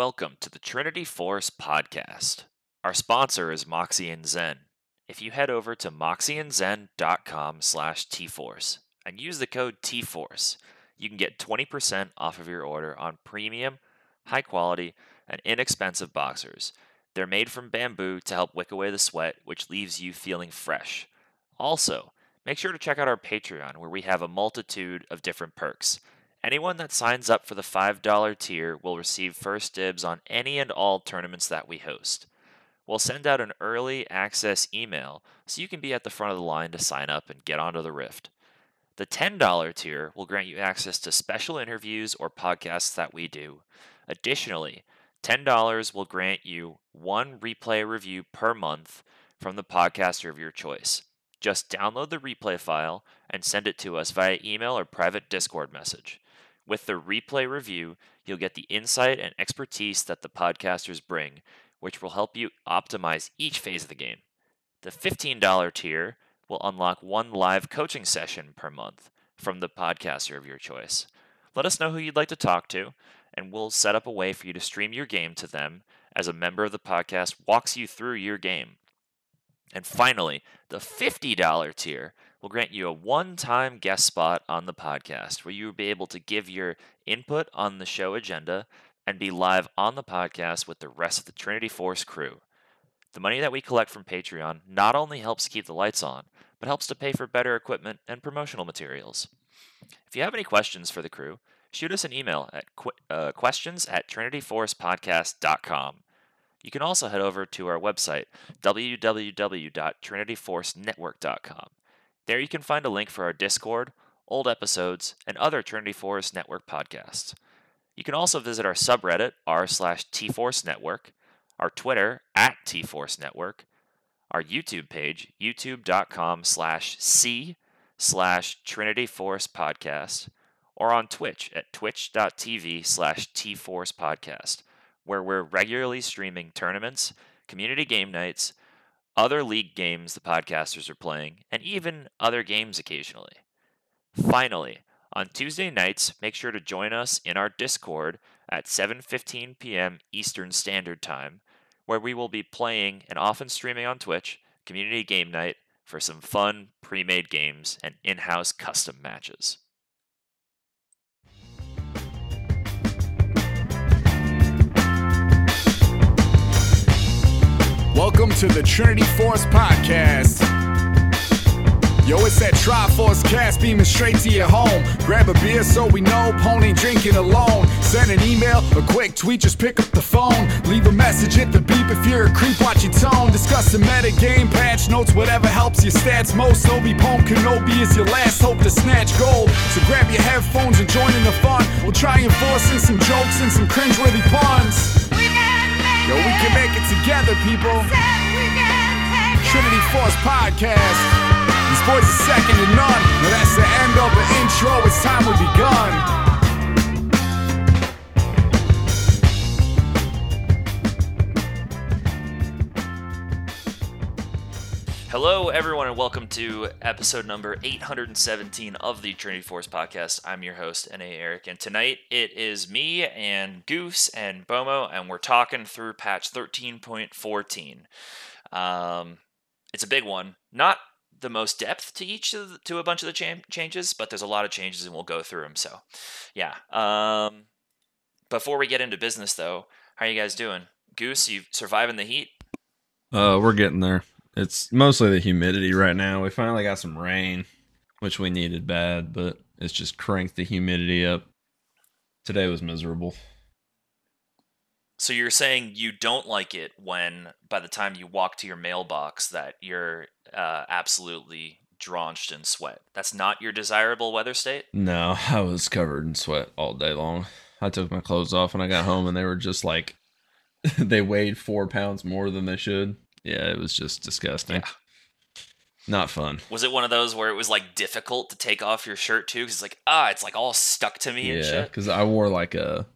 Welcome to the Trinity Force podcast. Our sponsor is Moxie and Zen. If you head over to moxieandzen.com slash tforce and use the code tforce, you can get 20% off of your order on premium, high quality, and inexpensive boxers. They're made from bamboo to help wick away the sweat, which leaves you feeling fresh. Also, make sure to check out our Patreon, where we have a multitude of different perks. Anyone that signs up for the $5 tier will receive first dibs on any and all tournaments that we host. We'll send out an early access email so you can be at the front of the line to sign up and get onto the Rift. The $10 tier will grant you access to special interviews or podcasts that we do. Additionally, $10 will grant you one replay review per month from the podcaster of your choice. Just download the replay file and send it to us via email or private Discord message. With the replay review, you'll get the insight and expertise that the podcasters bring, which will help you optimize each phase of the game. The $15 tier will unlock one live coaching session per month from the podcaster of your choice. Let us know who you'd like to talk to, and we'll set up a way for you to stream your game to them as a member of the podcast walks you through your game. And finally, the $50 tier will grant you a one time guest spot on the podcast where you will be able to give your input on the show agenda and be live on the podcast with the rest of the Trinity Force crew. The money that we collect from Patreon not only helps keep the lights on, but helps to pay for better equipment and promotional materials. If you have any questions for the crew, shoot us an email at qu- uh, questions at trinityforcepodcast.com. You can also head over to our website, www.trinityforcenetwork.com. There you can find a link for our Discord, old episodes, and other Trinity Force Network podcasts. You can also visit our subreddit, r slash tforce network, our Twitter, at tforce network, our YouTube page, youtube.com slash c slash Trinity Force podcast, or on Twitch at twitch.tv slash tforce podcast, where we're regularly streaming tournaments, community game nights, other league games the podcasters are playing, and even other games occasionally. Finally, on Tuesday nights, make sure to join us in our Discord at 7:15 p.m. Eastern Standard Time, where we will be playing and often streaming on Twitch community game night for some fun pre-made games and in-house custom matches. Welcome to the Trinity Force Podcast. Yo, it's that Triforce cast beaming straight to your home. Grab a beer so we know Pony drinking alone. Send an email, a quick tweet, just pick up the phone. Leave a message at the beep if you're a creep, watch your tone. Discuss the meta game, patch notes, whatever helps your stats most. Obi Pone Kenobi is your last hope to snatch gold. So grab your headphones and join in the fun. We'll try enforcing some jokes and some cringeworthy puns. Yo, we can make it together, people. Trinity Force Podcast. These boys are second to none. Now that's the end of the intro. It's time we begun. Hello, everyone, and welcome to episode number 817 of the Trinity Force podcast. I'm your host, N.A. Eric, and tonight it is me and Goose and Bomo, and we're talking through patch 13.14. Um, it's a big one. Not the most depth to each of the, to a bunch of the cha- changes, but there's a lot of changes, and we'll go through them. So, yeah. Um, before we get into business, though, how are you guys doing? Goose, you surviving the heat? Uh, we're getting there. It's mostly the humidity right now. We finally got some rain, which we needed bad, but it's just cranked the humidity up. Today was miserable. So you're saying you don't like it when, by the time you walk to your mailbox, that you're uh, absolutely drenched in sweat. That's not your desirable weather state. No, I was covered in sweat all day long. I took my clothes off when I got home, and they were just like they weighed four pounds more than they should. Yeah, it was just disgusting. Yeah. Not fun. Was it one of those where it was like difficult to take off your shirt too? Because it's like ah, it's like all stuck to me Yeah, because I wore like a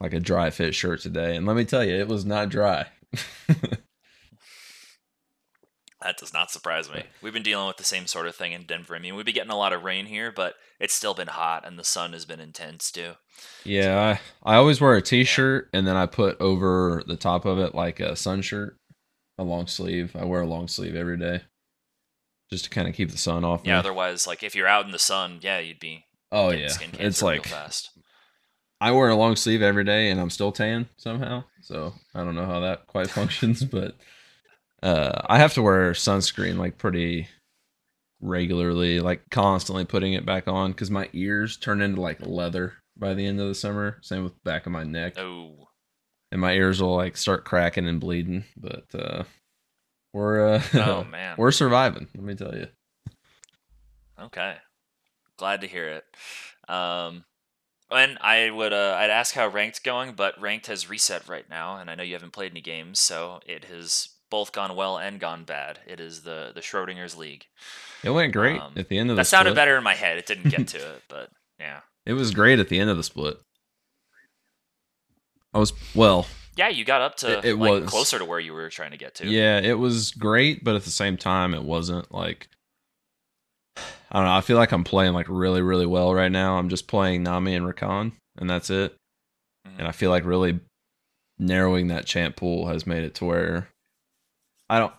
like a dry fit shirt today, and let me tell you, it was not dry. That does not surprise me. We've been dealing with the same sort of thing in Denver. I mean, we've been getting a lot of rain here, but it's still been hot and the sun has been intense too. Yeah, I, I always wear a t-shirt and then I put over the top of it like a sun shirt, a long sleeve. I wear a long sleeve every day, just to kind of keep the sun off. Yeah, me. otherwise, like if you're out in the sun, yeah, you'd be oh yeah, it's real like fast. I wear a long sleeve every day and I'm still tan somehow. So I don't know how that quite functions, but uh, I have to wear sunscreen like pretty regularly, like constantly putting it back on because my ears turn into like leather by the end of the summer. Same with back of my neck, Oh, and my ears will like start cracking and bleeding. But uh, we're uh, oh man. we're surviving. Let me tell you. Okay. Glad to hear it. Um, and I would uh, I'd ask how ranked going, but ranked has reset right now, and I know you haven't played any games, so it has both gone well and gone bad. It is the the Schrodinger's league. It went great Um, at the end of the. That sounded split. better in my head. It didn't get to it, but yeah, It was great at the end of the split. I was well. yeah. You got up to It- it like was. closer to where you were trying to get to. Yeah, it was great, but at the same time, it wasn't like I don't know. I feel like I'm playing like really, really well right now. I'm just playing Nami and Rakan, and that's it. Mhm. And I feel like really narrowing that champ pool has made it to where I don't.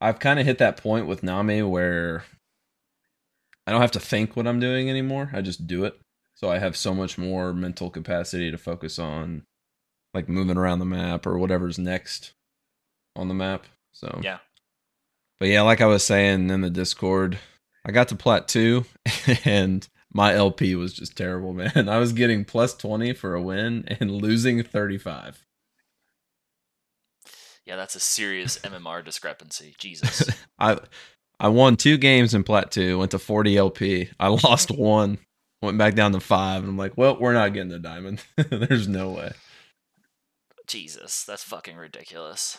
I've kind of hit that point with Nami where I don't have to think what I'm doing anymore. I just do it. So I have so much more mental capacity to focus on like moving around the map or whatever's next on the map. So Yeah. But yeah, like I was saying in the Discord, I got to plat two and my LP was just terrible, man. I was getting plus 20 for a win and losing 35. Yeah, that's a serious MMR discrepancy. Jesus. I I won two games in plat two, went to 40 LP. I lost one, went back down to five, and I'm like, well, we're not getting the diamond. There's no way. Jesus, that's fucking ridiculous.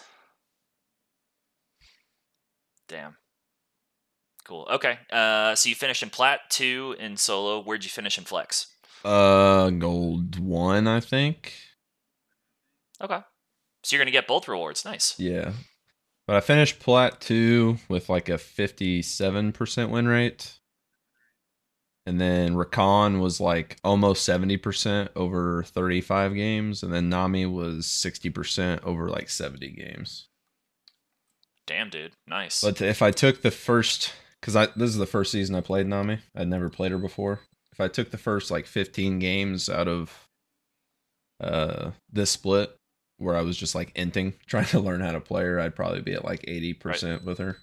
Damn. Cool. Okay. Uh, so you finished in plat two in solo. Where'd you finish in flex? Uh, gold one, I think. Okay. So you're gonna get both rewards. Nice. Yeah. But I finished plat two with like a 57% win rate. And then Rakan was like almost 70% over 35 games. And then Nami was 60% over like 70 games. Damn, dude. Nice. But if I took the first, because I this is the first season I played Nami, I'd never played her before. If I took the first like 15 games out of uh this split, where I was just like inting, trying to learn how to play her, I'd probably be at like 80% with her.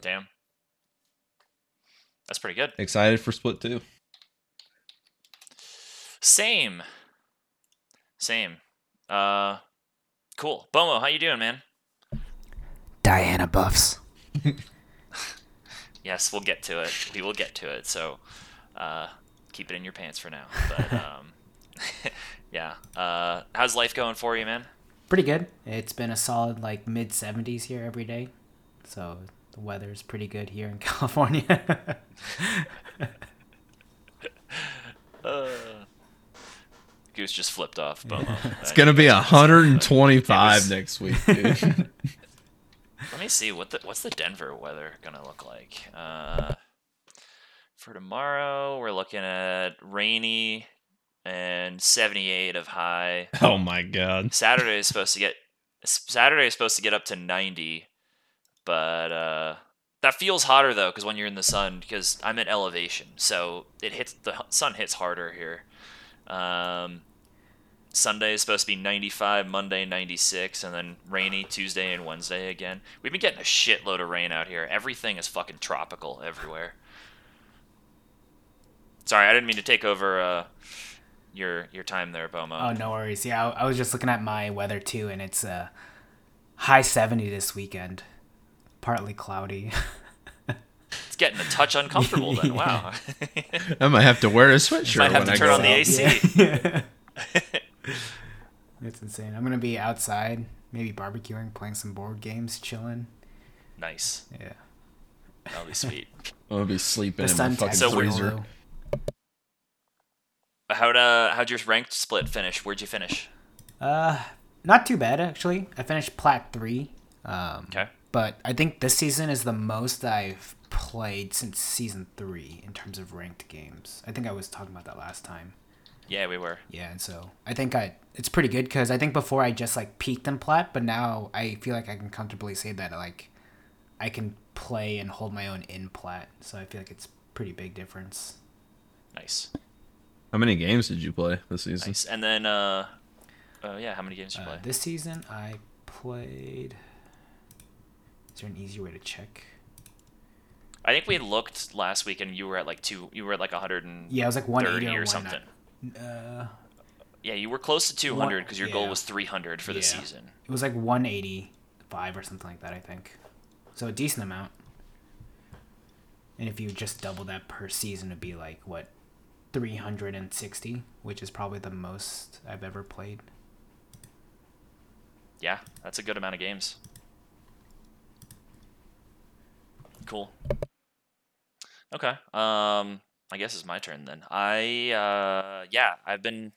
Damn. That's pretty good. Excited for split two. Same. Same. Uh, cool. Bomo, how you doing, man? Diana buffs. Yes, we'll get to it. We will get to it. So, uh, keep it in your pants for now. But um, yeah. Uh, how's life going for you, man? Pretty good. It's been a solid like mid 70s here every day. So the weather's pretty good here in California. Uh, Goose just flipped off. Bomo. It's gonna be 125 next week, dude. Let me see what the what's the Denver weather gonna look like. Uh, for tomorrow, we're looking at rainy and 78 of high. oh my god. Saturday is supposed to get Saturday is supposed to get up to 90, but uh, that feels hotter though because when you're in the sun, because I'm at elevation, so it hits the sun hits harder here. Um, Sunday is supposed to be 95, Monday 96, and then rainy Tuesday and Wednesday again. We've been getting a shitload of rain out here. Everything is fucking tropical everywhere. Sorry, I didn't mean to take over uh, your your time there, Bomo. oh, no worries. Yeah, I, I was just looking at my weather too, and it's uh, high 70 this weekend. Partly cloudy. It's getting a touch uncomfortable then. Wow. I might have to wear a sweatshirt I Might have when to I turn go on the. AC. Yeah. it's insane. I'm gonna be outside, maybe barbecuing, playing some board games, chilling. nice. Yeah. That'll be sweet. I'll be sleeping The in my fucking tags So so freezer. How'd uh how'd your ranked split finish? Where'd you finish? Uh, not too bad actually. I finished plat three. Um, Okay. But I think this season is the most I've played since season three in terms of ranked games. I think I was talking about that last time. Yeah, we were. Yeah, and so I think I it's pretty good because I think before I just like peaked in plat, but now I feel like I can comfortably say that like I can play and hold my own in plat. So I feel like it's pretty big difference. Nice. How many games did you play this season? Nice. And then, uh, uh yeah, how many games did you Uh, play? this season I played. Is there an easier way to check? I think we looked last week, and you were at like two. You were at like 130 Yeah, it was like 180 or, or something. Uh, Yeah, you were close to 200 because your goal was 300 for the Yeah. season. it was like 185 or something like that, I think. So a decent amount. And if you just double that per season, it'd be like what, 360, which is probably the most I've ever played. Yeah, that's a good amount of games. Cool. Okay. Um, I guess it's my turn then. I uh, yeah, I've been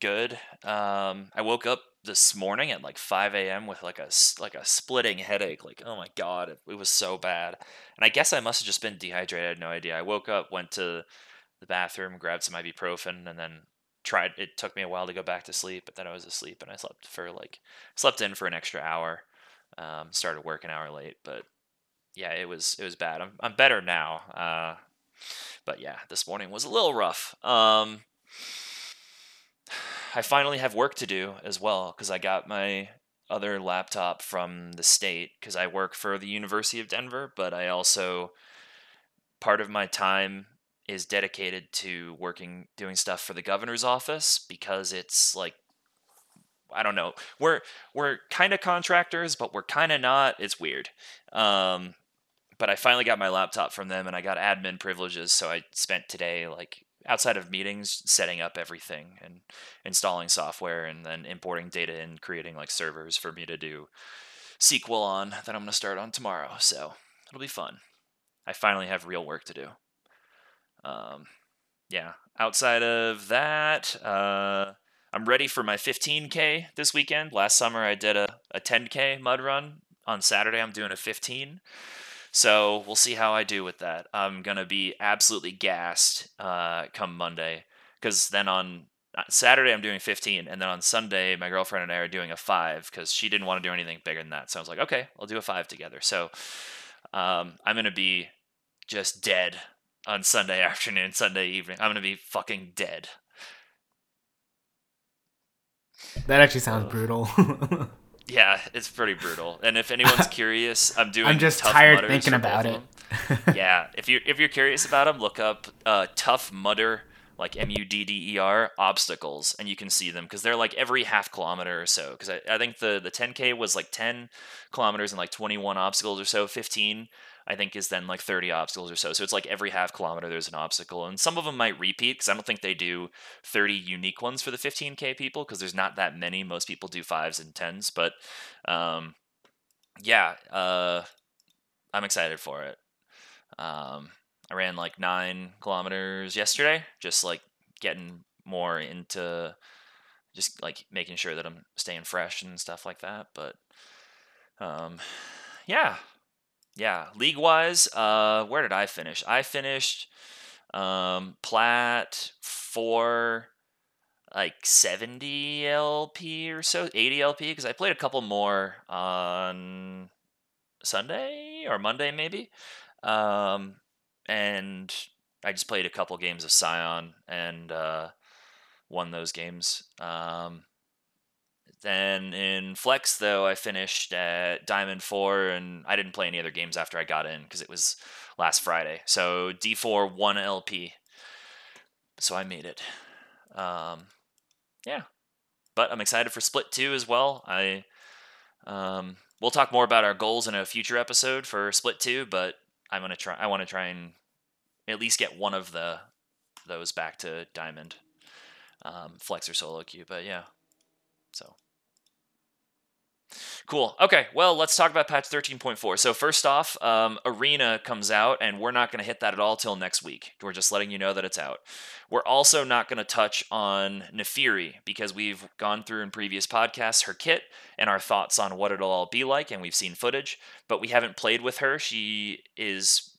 good. Um, I woke up this morning at like 5 a.m. with like a like a splitting headache. Like, oh my god, it, it was so bad. And I guess I must have just been dehydrated. I had no idea. I woke up, went to the bathroom, grabbed some ibuprofen, and then tried. It took me a while to go back to sleep, but then I was asleep, and I slept for like slept in for an extra hour. Um, started work an hour late, but yeah, it was it was bad. I'm I'm better now. Uh, but yeah, this morning was a little rough. Um, I finally have work to do as well because I got my other laptop from the state because I work for the University of Denver, but I also part of my time is dedicated to working doing stuff for the governor's office because it's like I don't know. We're we're kind of contractors, but we're kind of not. It's weird. Um, but I finally got my laptop from them, and I got admin privileges. So I spent today like outside of meetings setting up everything and installing software, and then importing data and creating like servers for me to do SQL on that I'm gonna start on tomorrow. So it'll be fun. I finally have real work to do. Um, yeah. Outside of that, uh, I'm ready for my 15K this weekend. Last summer I did a, a 10K mud run. On Saturday I'm doing a 15. So we'll see how I do with that. I'm going to be absolutely gassed uh, come Monday because then on uh, Saturday I'm doing 15. And then on Sunday, my girlfriend and I are doing a 5 because she didn't want to do anything bigger than that. So I was like, okay, I'll do a 5 together. So um, I'm going to be just dead on Sunday afternoon, Sunday evening. I'm going to be fucking dead. That actually sounds brutal. Yeah, it's pretty brutal. And if anyone's curious, I'm doing. I'm just tired thinking about it. yeah, if you if you're curious about them, look up uh, Tough Mudder, like M U D D E R obstacles, and you can see them because they're like every half kilometer or so. Because I, I think the the 10k was like 10 kilometers and like 21 obstacles or so. 15 I think is then like 30 obstacles or so. So it's like every half kilometer there's an obstacle, and some of them might repeat because I don't think they do 30 unique ones for the 15k people because there's not that many. Most people do fives and tens, but um, yeah, uh, I'm excited for it. Um, I ran like nine kilometers yesterday, just like getting more into just like making sure that I'm staying fresh and stuff like that. But um, yeah, yeah. League wise, uh, where did I finish? I finished um, plat four like 70 LP or so, 80 LP, because I played a couple more on Sunday or Monday, maybe. Um, and I just played a couple games of Sion and uh, won those games. Um, then in Flex, though, I finished at Diamond 4, and I didn't play any other games after I got in because it was last Friday. So D4 1 LP. So I made it. Um, yeah. But I'm excited for Split 2 as well. I um, we'll talk more about our goals in a future episode for Split 2, but I'm to try I want to try and at least get one of the those back to Diamond. Um, Flex or solo queue, but yeah. Cool. Okay. Well, let's talk about patch 13.4. So first off, um, Arena comes out, and we're not going to hit that at all till next week. We're just letting you know that it's out. We're also not going to touch on Naafiri because we've gone through in previous podcasts her kit and our thoughts on what it'll all be like, and we've seen footage, but we haven't played with her. She is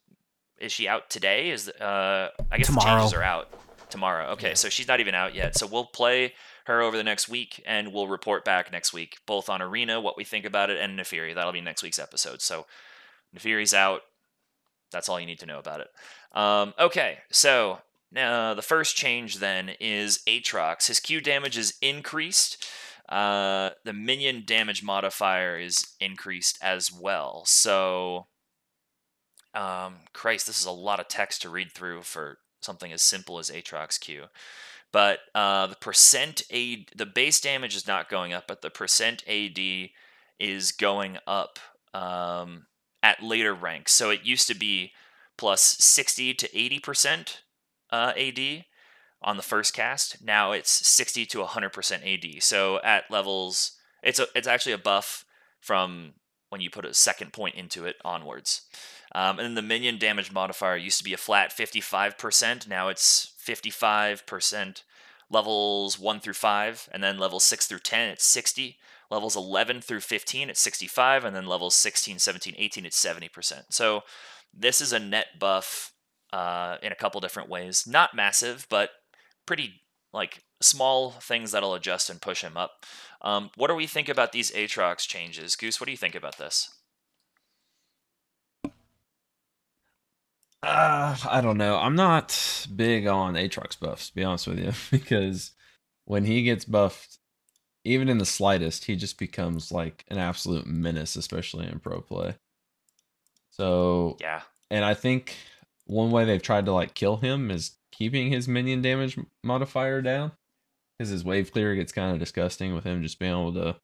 is she out today? Is uh, I guess Tomorrow. the changes are out tomorrow. Okay, so she's not even out yet. So we'll play her over the next week, and we'll report back next week, both on Arena, what we think about it, and Naafiri. That'll be next week's episode. So Naafiri's out. That's all you need to know about it. Um, okay, so now the first change then is Aatrox. His Q damage is increased. Uh, the minion damage modifier is increased as well. So, um, Christ, this is a lot of text to read through for something as simple as Aatrox Q. But uh, the percent AD, the base damage is not going up, but the percent AD is going up um, at later ranks. So it used to be plus 60 to 80% uh, AD on the first cast. Now it's 60 to 100% AD. So at levels, it's a, it's actually a buff from when you put a second point into it onwards. Um, and then the minion damage modifier used to be a flat 55%. Now it's 55% levels 1 through 5. And then levels 6 through 10, it's 60. Levels 11 through 15, it's 65. And then levels 16, 17, 18, it's 70%. So this is a net buff uh, in a couple different ways. Not massive, but pretty like small things that'll adjust and push him up. Um, what do we think about these Aatrox changes? Goose, what do you think about this? Uh, I don't know. I'm not big on Aatrox buffs, to be honest with you, because when he gets buffed, even in the slightest, he just becomes like an absolute menace, especially in pro play. So, Yeah. and I think one way they've tried to like kill him is keeping his minion damage modifier down, because his wave clear gets kind of disgusting with him just being able to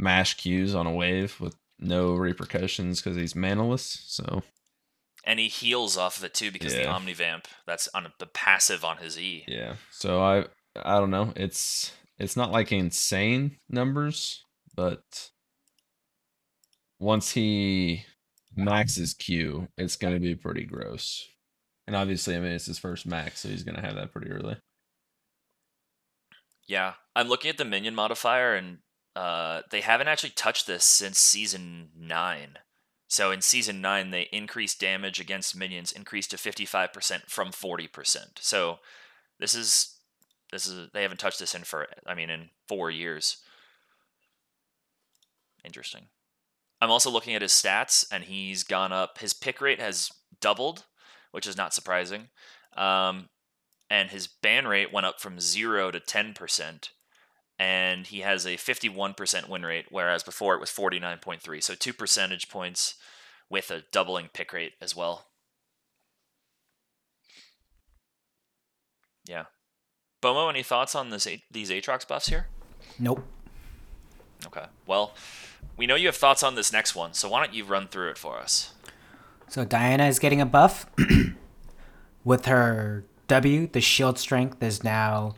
mash Qs on a wave with no repercussions because he's manaless. So. And he heals off of it too because the Yeah. Omnivamp, that's on the passive on his E. Yeah. So I I don't know. It's it's not like insane numbers, but once he maxes Q, it's gonna be pretty gross. And obviously, I mean it's his first max, so he's gonna have that pretty early. Yeah. I'm looking at the minion modifier and uh, they haven't actually touched this since season 9. So in season 9, they increased damage against minions, increased to 55% from 40%. So this is. This is they haven't touched this in for I mean in 4 years. Interesting. I'm also looking at his stats and he's gone up his pick rate has doubled, which is not surprising. Um, and his ban rate went up from 0 to 10% and he has a 51% win rate whereas before it was 49.3 so 2 percentage points with a doubling pick rate as well. Yeah. Bomo any thoughts on this these aatrox buffs here? Nope. okay. Well we know you have thoughts on this next one so why don't you run through it for us? So Diana is getting a buff. With her W, the shield strength is now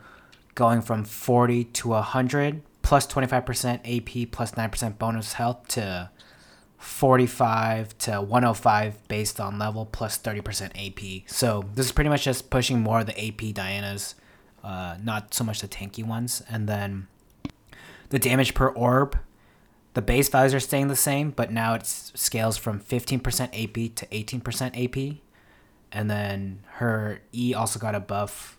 going from 40 to 100, plus 25% AP, plus 9% bonus health, to 45 to 105 based on level, plus 30% AP. So this is pretty much just pushing more of the AP Dianas, uh, not so much the tanky ones. And then the damage per orb the base values are staying the same, but now it scales from 15% AP to 18% AP. And then her E also got a buff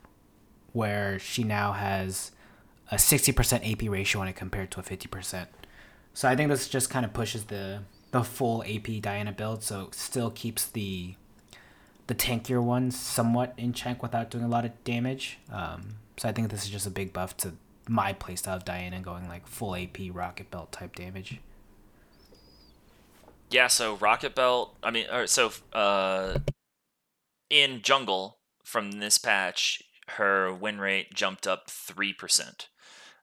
where she now has a 60% AP ratio when it compared to a 50%. So I think this just kind of pushes the the full AP Diana build, so still keeps the the tankier ones somewhat in check without doing a lot of damage. Um, so I think this is just a big buff to my playstyle of Diana going like full AP rocket belt type damage. Yeah, so Rocket Belt, I mean, or so uh, in Jungle from this patch, her win rate jumped up 3%,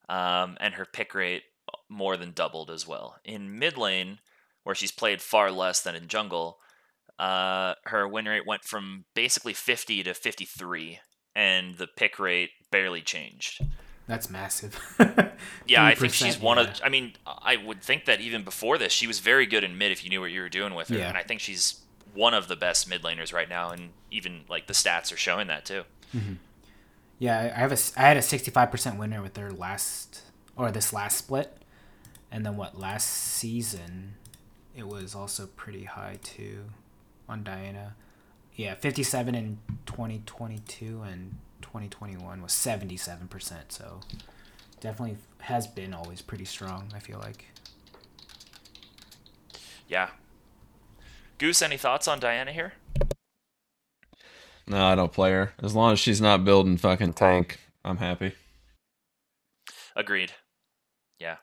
um, and her pick rate more than doubled as well. In mid lane, where she's played far less than in Jungle, uh, her win rate went from basically 50 to 53, and the pick rate barely changed. That's massive. Yeah, I think she's one yeah. of. I mean, I would think that even before this, she was very good in mid if you knew what you were doing with her, Yeah. and I think she's one of the best mid laners right now, and even like the stats are showing that too. Yeah, I have a I had a sixty five percent winner with their last or this last split, and then what last season, it was also pretty high too, on Diana. Yeah, fifty seven in twenty twenty two and twenty twenty one was seventy seven percent. So definitely has been always pretty strong. I feel like. Yeah. Goose, any thoughts on Diana here? No, I don't play her. As long as she's not building fucking tank, I'm happy. Agreed. Yeah.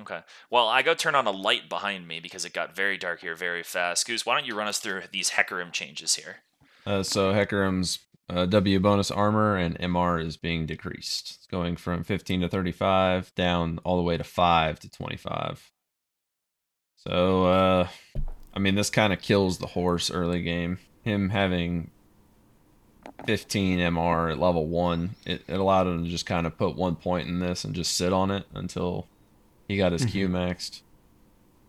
Okay. Well, I go turn on a light behind me because it got very dark here very fast. Goose, why don't you run us through these Hecarim changes here? Uh, so Hecarim's uh, W bonus armor and MR is being decreased. It's going from 15 to 35 down all the way to 5 to 25. So, uh, I mean, this kind of kills the horse early game. Him having 15 MR at level 1, it, it allowed him to just kind of put one point in this and just sit on it until he got his Q maxed.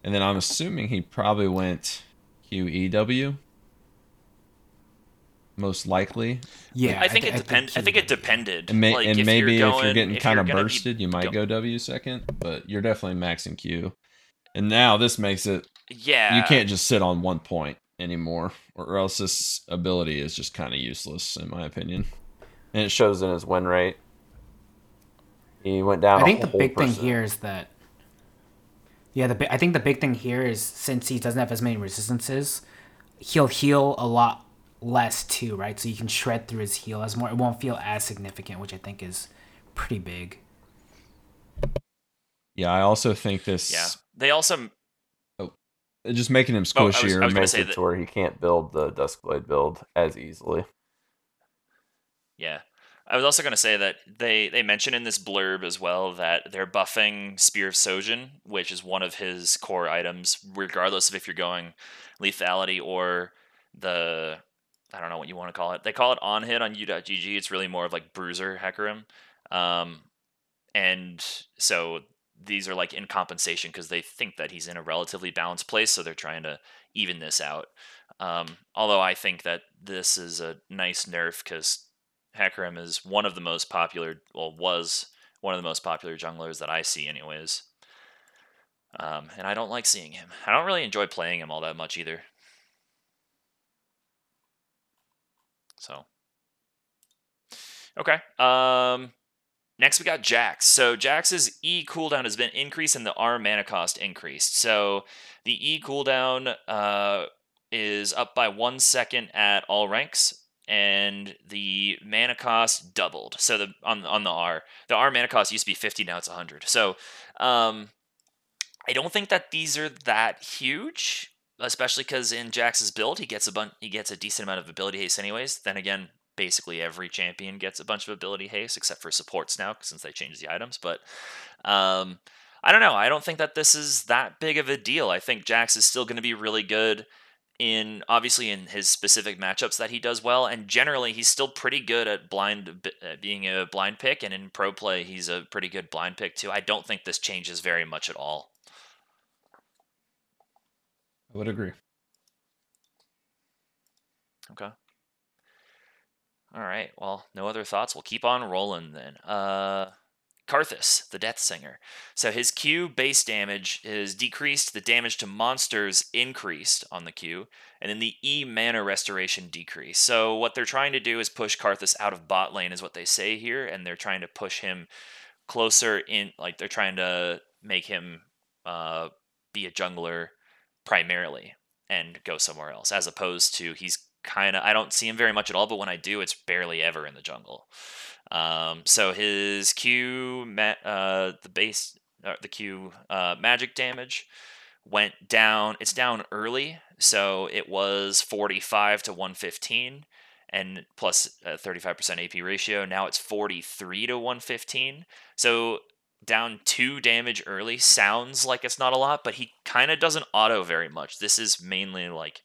And then I'm assuming he probably went QEW. Most likely, Yeah, I think thi- it depend. I think it depended. and, may, Like, and if maybe you're if you're getting if kind you're of gonna be bursted, you might go- go W second, but you're definitely maxing Q. And now this makes it Yeah. you can't just sit on one point anymore, or else this ability is just kind of useless in my opinion. And it shows in his win rate. He went down. I think the whole big thing here is that. Yeah, the bi- I think the big thing here is since he doesn't have as many resistances, he'll heal a lot less too, right? So you can shred through his heal as more. It won't feel as significant, which I think is pretty big. Yeah, I also think this. Yeah. They also. Just making him Oh, I was- I squishier was gonna makes it that- to where he can't build the Duskblade build as easily. Yeah. I was also going to say that they they mention in this blurb as well that they're buffing Spear of Shojin, which is one of his core items, regardless of if you're going lethality or the I don't know what you want to call it. They call it on hit on u.gg. It's really more of like bruiser Hecarim. Um, and so these are like in compensation because they think that he's in a relatively balanced place, so they're trying to even this out. Um, although I think that this is a nice nerf because Hecarim is one of the most popular, well, was one of the most popular junglers that I see, anyways. Um, and I don't like seeing him. I don't really enjoy playing him all that much either. So, okay. Um, next we got Jax. So Jax's E cooldown has been increased and the R mana cost increased. So the E cooldown uh, is up by one second at all ranks, and the mana cost doubled. So the on on the R, the R mana cost used to be fifty, now it's hundred. So um, I don't think that these are that huge, especially because in Jax's build he gets a bun- he gets a decent amount of ability haste anyways. Then again, basically every champion gets a bunch of ability haste except for supports now since they changed the items. But um, I don't know. I don't think that this is that big of a deal. I think Jax is still going to be really good in obviously in his specific matchups that he does well, and generally he's still pretty good at blind at being a blind pick, and in pro play he's a pretty good blind pick too. I don't think this changes very much at all. I would agree. Okay. All right. Well, no other thoughts. We'll keep on rolling then. Uh, Karthus, the Death Singer. So his Q base damage is decreased. The damage to monsters increased on the Q, and then the E mana restoration decreased. So what they're trying to do is push Karthus out of bot lane, is what they say here, and they're trying to push him closer in. Like they're trying to make him uh, be a jungler primarily and go somewhere else, as opposed to he's kind of I don't see him very much at all, but when I do, it's barely ever in the jungle. Um, so his Q, ma- uh, the base, uh, the Q uh, magic damage went down. It's down early, so it was 45 to 115, and plus 35% AP ratio. Now it's 43 to 115. So down two damage early sounds like it's not a lot, but he kind of doesn't auto very much. This is mainly like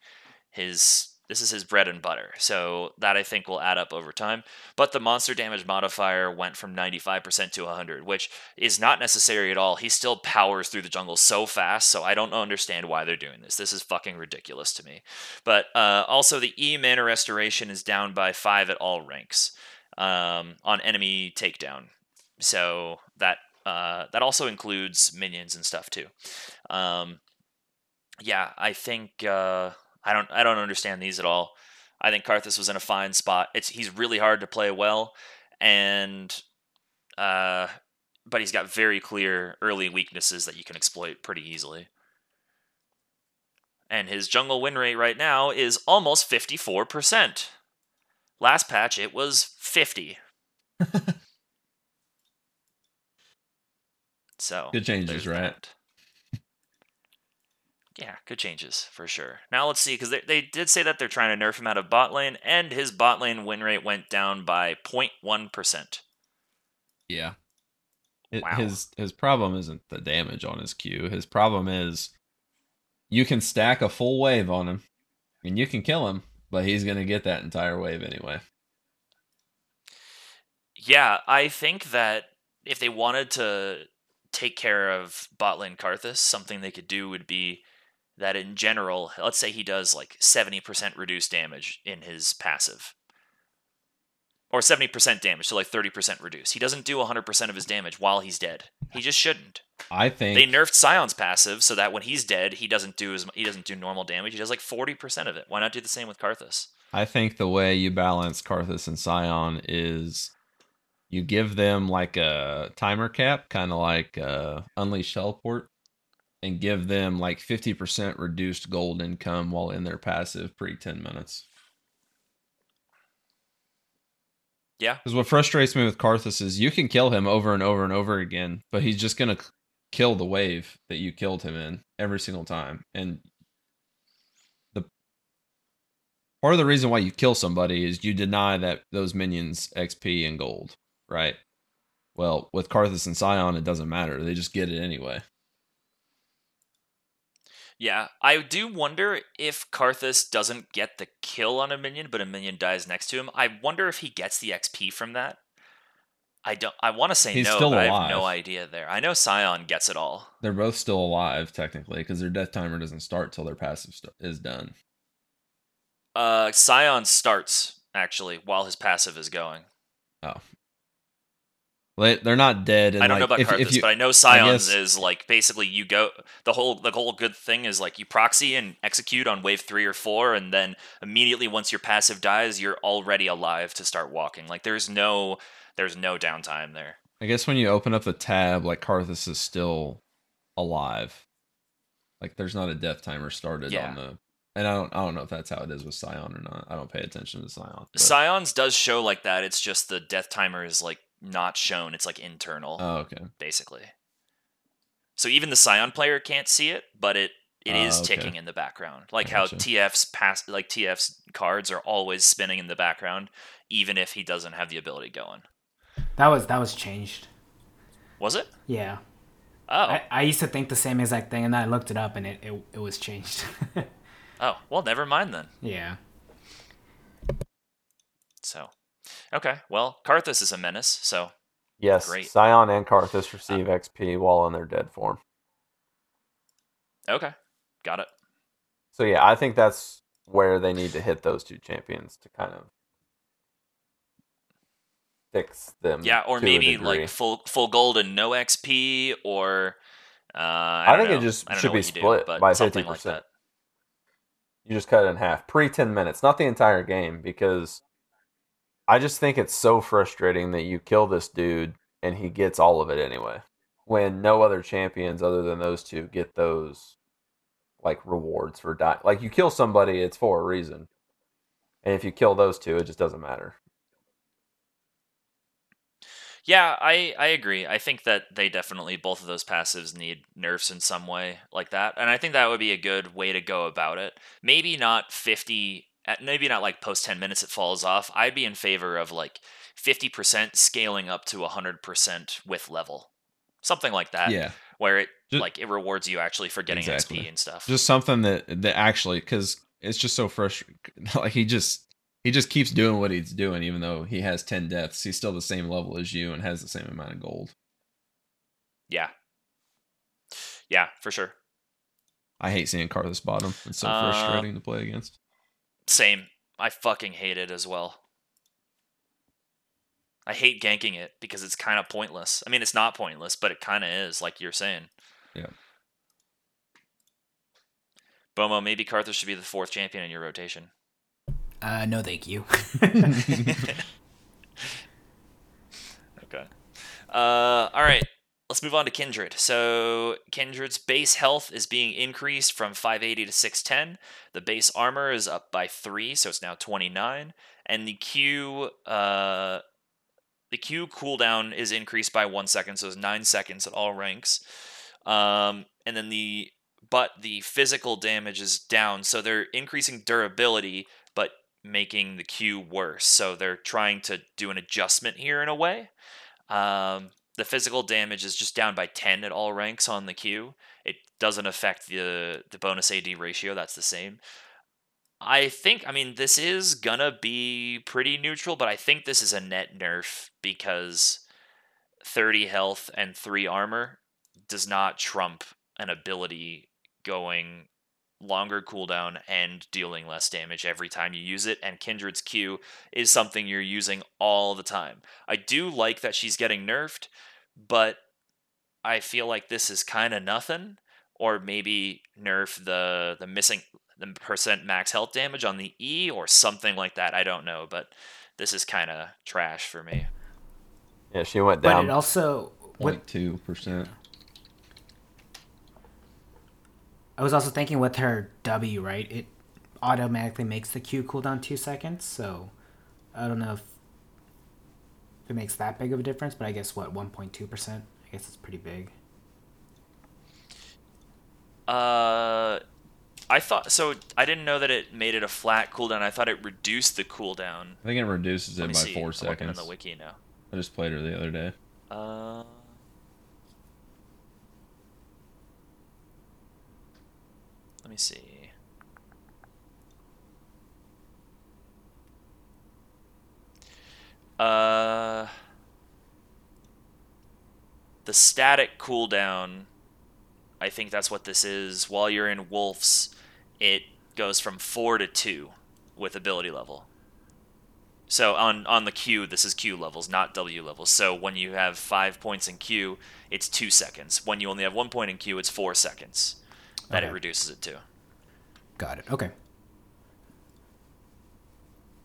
his this is his bread and butter. So that I think will add up over time. But the monster damage modifier went from 95% to 100, which is not necessary at all. He still powers through the jungle so fast, so I don't understand why they're doing this. This is fucking ridiculous to me. But uh, also, the E mana restoration is down by 5 at all ranks um, on enemy takedown. So that uh, that also includes minions and stuff too. Um, yeah, I think uh, I don't I don't understand these at all. I think Karthus was in a fine spot. It's he's really hard to play well, and uh, but he's got very clear early weaknesses that you can exploit pretty easily. And his jungle win rate right now is almost fifty four percent. Last patch it was fifty. so Good changes, right? that. Yeah, good changes for sure. Now let's see, because they, they did say that they're trying to nerf him out of bot lane, and his bot lane win rate went down by 0.1%. Yeah. It, Wow. His his problem isn't the damage on his Q. His problem is you can stack a full wave on him, and you can kill him, but he's gonna get that entire wave anyway. Yeah, I think that if they wanted to take care of bot lane Karthus, something they could do would be that in general, let's say he does like 70% reduced damage in his passive. Or 70% damage, so like 30% reduced. He doesn't do 100% of his damage while he's dead. He just shouldn't. I think They nerfed Sion's passive so that when he's dead, he doesn't do as he doesn't do normal damage. He does like 40% of it. Why not do the same with Karthus? I think the way you balance Karthus and Sion is you give them like a timer cap, kind of like uh, Unleash Teleport, and give them like 50% reduced gold income while in their passive pre 10 minutes. Yeah. Because what frustrates me with Karthus is you can kill him over and over and over again, but he's just going to kill the wave that you killed him in every single time. And the part of the reason why you kill somebody is you deny that those minions XP and gold, right? Well, with Karthus and Sion, it doesn't matter. They just get it anyway. Yeah, I do wonder if Karthus doesn't get the kill on a minion, but a minion dies next to him. I wonder if he gets the XP from that. I don't. I want to say He's no, still but I have no idea there. I know Sion gets it all. They're both still alive, technically, because their death timer doesn't start till their passive st- is done. Uh, Sion starts actually while his passive is going. They, they're not dead. I don't like, know about if, Karthus, if you, but I know Sion's guess- is like basically you go the whole the whole good thing is like you proxy and execute on wave three or four, and then immediately once your passive dies, you're already alive to start walking. Like there's no there's no downtime there. I guess when you open up the tab, like Karthus is still alive. Like there's not a death timer started Yeah. on the. And I don't, I don't know if that's how it is with Sion or not. I don't pay attention to Sion. but- Sion's does show like that. It's just the death timer is like not shown. It's like internal, Oh, okay. basically. So even the Sion player can't see it, but it it is Ah, okay. ticking in the background. Like I how gotcha. TF's pass like TF's cards are always spinning in the background, even if he doesn't have the ability going. That was that was changed. Was it? Yeah. Oh, I, I used to think the same exact thing, and then I looked it up, and it, it, it was changed. oh, well, never mind then. yeah. So, okay, well, Karthus is a menace. So, Yes, Great. Sion and Karthus receive XP while in their dead form. okay, got it. So yeah, I think that's where they need to hit those two champions to kind of fix them. Yeah, or maybe like full full gold and no XP, or uh, I, I think it just should be do, split but by 50%. that. you just cut it in half pre 10 minutes, not the entire game, because I just think it's so frustrating that you kill this dude and he gets all of it anyway. When no other champions other than those two get those like rewards for dying. Like you kill somebody, it's for a reason. And if you kill those two, it just doesn't matter. Yeah, I I agree. I think that they definitely both of those passives need nerfs in some way like that, and I think that would be a good way to go about it. Maybe not fifty. At- Maybe not like post ten minutes it falls off. I'd be in favor of like fifty percent scaling up to hundred percent with level, something like that. yeah. where it Ju- like it rewards you actually for getting Exactly. XP and stuff. Just something that that actually because it's just so frustrating. Like he just he just keeps doing what he's doing, even though he has ten deaths. He's still the same level as you and has the same amount of gold. Yeah. Yeah, for sure. I hate seeing Karthus bottom. It's so Uh, frustrating to play against. Same. I fucking hate it as well. I hate ganking it because it's kind of pointless. I mean, it's not pointless, but it kind of is, like you're saying. Yeah. Bomo, maybe Karthus should be the fourth champion in your rotation. Uh, no, thank you. Okay. Uh, all right. Let's move on to Kindred. So Kindred's base health is being increased from 580 to 610. The base armor is up by three, so it's now 29. And the Q, uh, the Q cooldown is increased by one second, so it's nine seconds at all ranks. Um, and then the but the physical damage is down, so they're increasing durability, but making the Q worse. So they're trying to do an adjustment here in a way. Um, the physical damage is just down by 10 at all ranks on the queue. It doesn't affect the the bonus AD ratio. That's the same. I think I mean this is gonna be pretty neutral, but I think this is a net nerf because 30 health and 3 armor does not trump an ability going longer cooldown and dealing less damage every time you use it and kindred's q is something you're using all the time i do like that she's getting nerfed but i feel like this is kind of nothing or maybe nerf the the missing the percent max health damage on the e or something like that i don't know but this is kind of trash for me Yeah, she went down. but down. it also with 0.2 percent. I was also thinking with her W, right? It automatically makes the Q cooldown two seconds, so I don't know if it makes that big of a difference, but I guess what, one point two percent? I guess it's pretty big. Uh, I thought so. I didn't know that it made it a flat cooldown. I thought it reduced the cooldown. I think it reduces Let it me by see. four I'm looking seconds. on the wiki now. I just played her the other day. Uh, let me see. Uh, the static cooldown. I think that's what this is. While you're in Wolves, it goes from four to two with ability level. So on on the Q, this is Q levels, not W levels. So when you have five points in Q, it's two seconds. When you only have one point in Q, it's four seconds. That it reduces it to. Got it. Okay.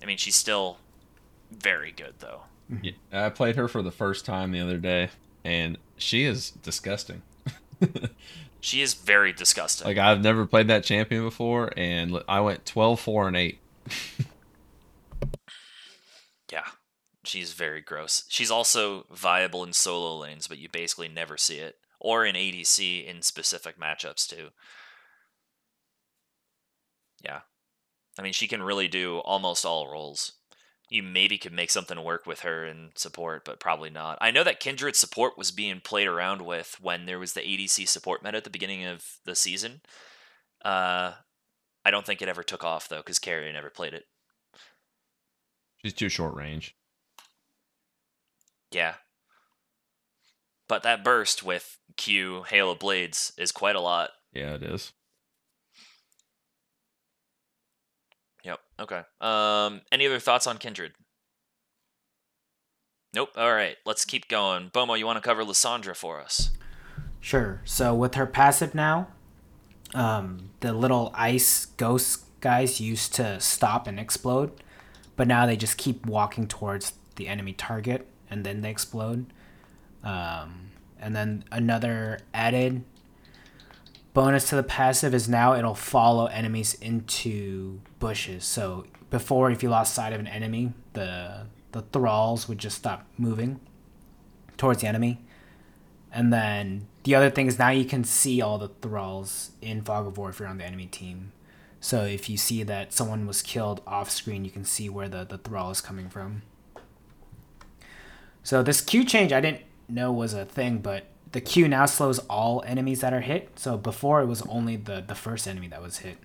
I mean, she's still very good though. Yeah, I played her for the first time the other day, and she is disgusting. She is very disgusting. Like I've never played that champion before, and I went 12, 4, and eight. yeah, she's very gross. She's also viable in solo lanes, but you basically never see it, or in ADC in specific matchups too. Yeah, I mean, she can really do almost all roles. You maybe could make something work with her in support, but probably not. I know that Kindred support was being played around with when there was the ADC support meta at the beginning of the season. Uh, I don't think it ever took off though, because Keria never played it. She's too short range. Yeah. But that burst with Q Hail of Blades is quite a lot. Yeah, it is. Yep. Okay. Um any other thoughts on Kindred? Nope. All right. Let's keep going. Bomo, you want to cover Lissandra for us? Sure. So with her passive now, um, the little ice ghost guys used to stop and explode, but now they just keep walking towards the enemy target and then they explode. Um, and then another added bonus to the passive is now it'll follow enemies into bushes. So before, if you lost sight of an enemy, the the thralls would just stop moving towards the enemy. And then the other thing is now you can see all the thralls in Fog of War if you're on the enemy team. So if you see that someone was killed off screen, you can see where the, the thrall is coming from. So this Q change I didn't know was a thing, but the Q now slows all enemies that are hit. So before it was only the, the first enemy that was hit.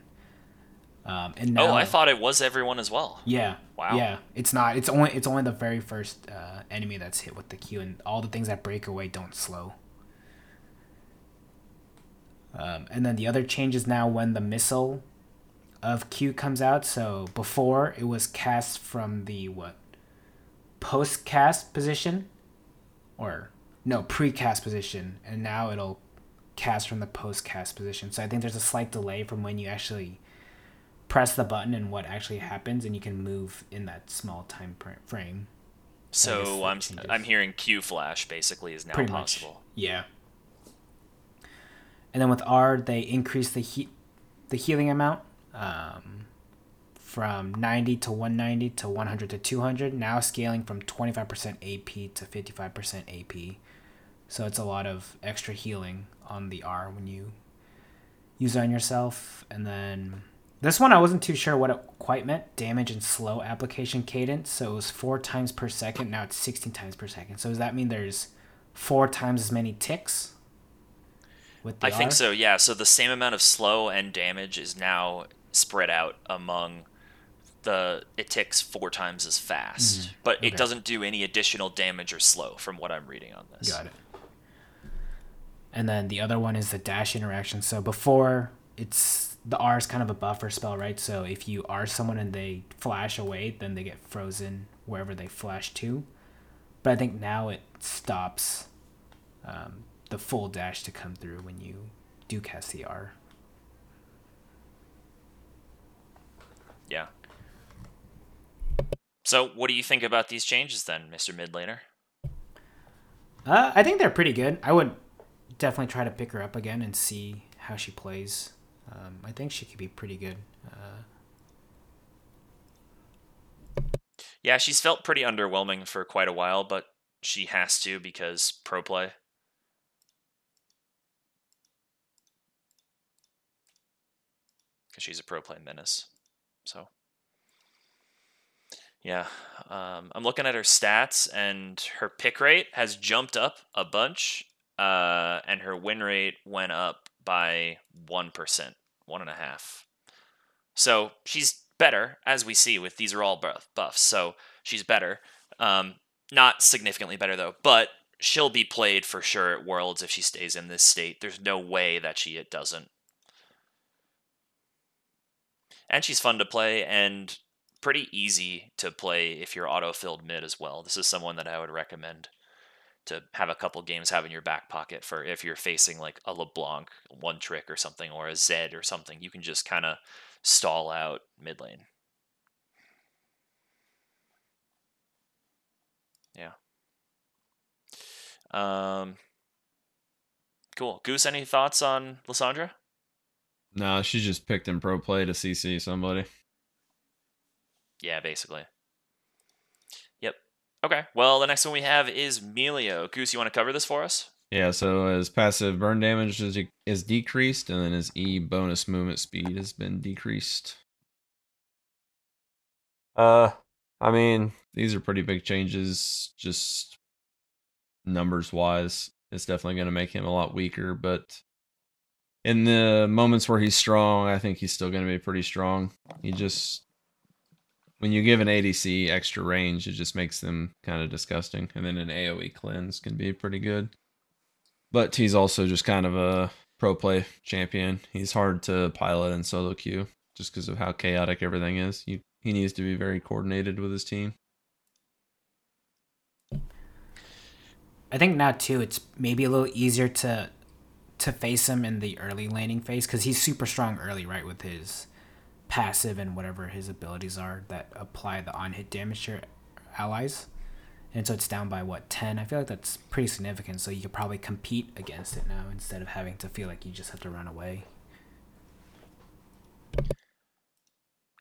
Um, and now, oh, I thought it was everyone as well. Yeah. Wow. Yeah, it's not. It's only it's only the very first uh, enemy that's hit with the Q, and all the things that break away don't slow. Um, and then the other change is now when the missile of Q comes out. So before it was cast from the what post cast position, or no pre cast position, and now it'll cast from the post cast position. So I think there's a slight delay from when you actually press the button and what actually happens, and you can move in that small time frame. So I'm changes. I'm hearing Q flash basically is now Pretty possible. much. Yeah. And then with R, they increase the heat, the healing amount, um, from 90 to 190 to 100 to 200. Now scaling from 25% AP to 55% AP. So it's a lot of extra healing on the R when you use it on yourself. And then this one I wasn't too sure what it quite meant. Damage and slow application cadence. So it was four times per second. Now it's 16 times per second. So does that mean there's four times as many ticks? With the I think so. Yeah. So the same amount of slow and damage is now spread out among the. It ticks four times as fast, but Mm-hmm. Okay. it doesn't do any additional damage or slow from what I'm reading on this. Got it. And then the other one is the dash interaction. So before it's the R is kind of a buffer spell, right? So if you are someone and they flash away, then they get frozen wherever they flash to. But I think now it stops um, the full dash to come through when you do cast the R. Yeah. So, what do you think about these changes then, Mr. Midlaner? Uh, I think they're pretty good. I would definitely try to pick her up again and see how she plays. Um, I think she could be pretty good. Uh, Yeah, she's felt pretty underwhelming for quite a while, but she has to because pro play. Because she's a pro play menace. So, yeah. Um, I'm looking at her stats, and her pick rate has jumped up a bunch, uh, and her win rate went up by 1%, one and a half. So she's better, as we see with these are all buffs. So she's better. Um, not significantly better though, but she'll be played for sure at Worlds if she stays in this state. There's no way that she it doesn't. And she's fun to play and pretty easy to play if you're auto-filled mid as well. This is someone that I would recommend to have a couple games have in your back pocket for if you're facing like a LeBlanc one trick or something or a Zed or something. You can just kind of stall out mid lane. Yeah. Um. Cool. Goose, any thoughts on Lissandra? No, she just picked in pro play to CC somebody. Yeah, basically. Yep. Okay. Well, the next one we have is Milio. Goose, you want to cover this for us? Yeah, so his passive burn damage is, is decreased, and then his E bonus movement speed has been decreased. Uh, I mean, These are pretty big changes, just numbers wise. It's definitely going to make him a lot weaker, but in the moments where he's strong, I think he's still going to be pretty strong. He just, when you give an ADC extra range, it just makes them kind of disgusting. And then an AoE cleanse can be pretty good. But he's also just kind of a pro play champion. He's hard to pilot in solo queue just because of how chaotic everything is. You, he needs to be very coordinated with his team. I think now too, it's maybe a little easier to to face him in the early laning phase because he's super strong early, right, with his passive and whatever his abilities are that apply the on hit damage to your allies. And so it's down by what ten. I feel like that's pretty significant. So you could probably compete against it now instead of having to feel like you just have to run away.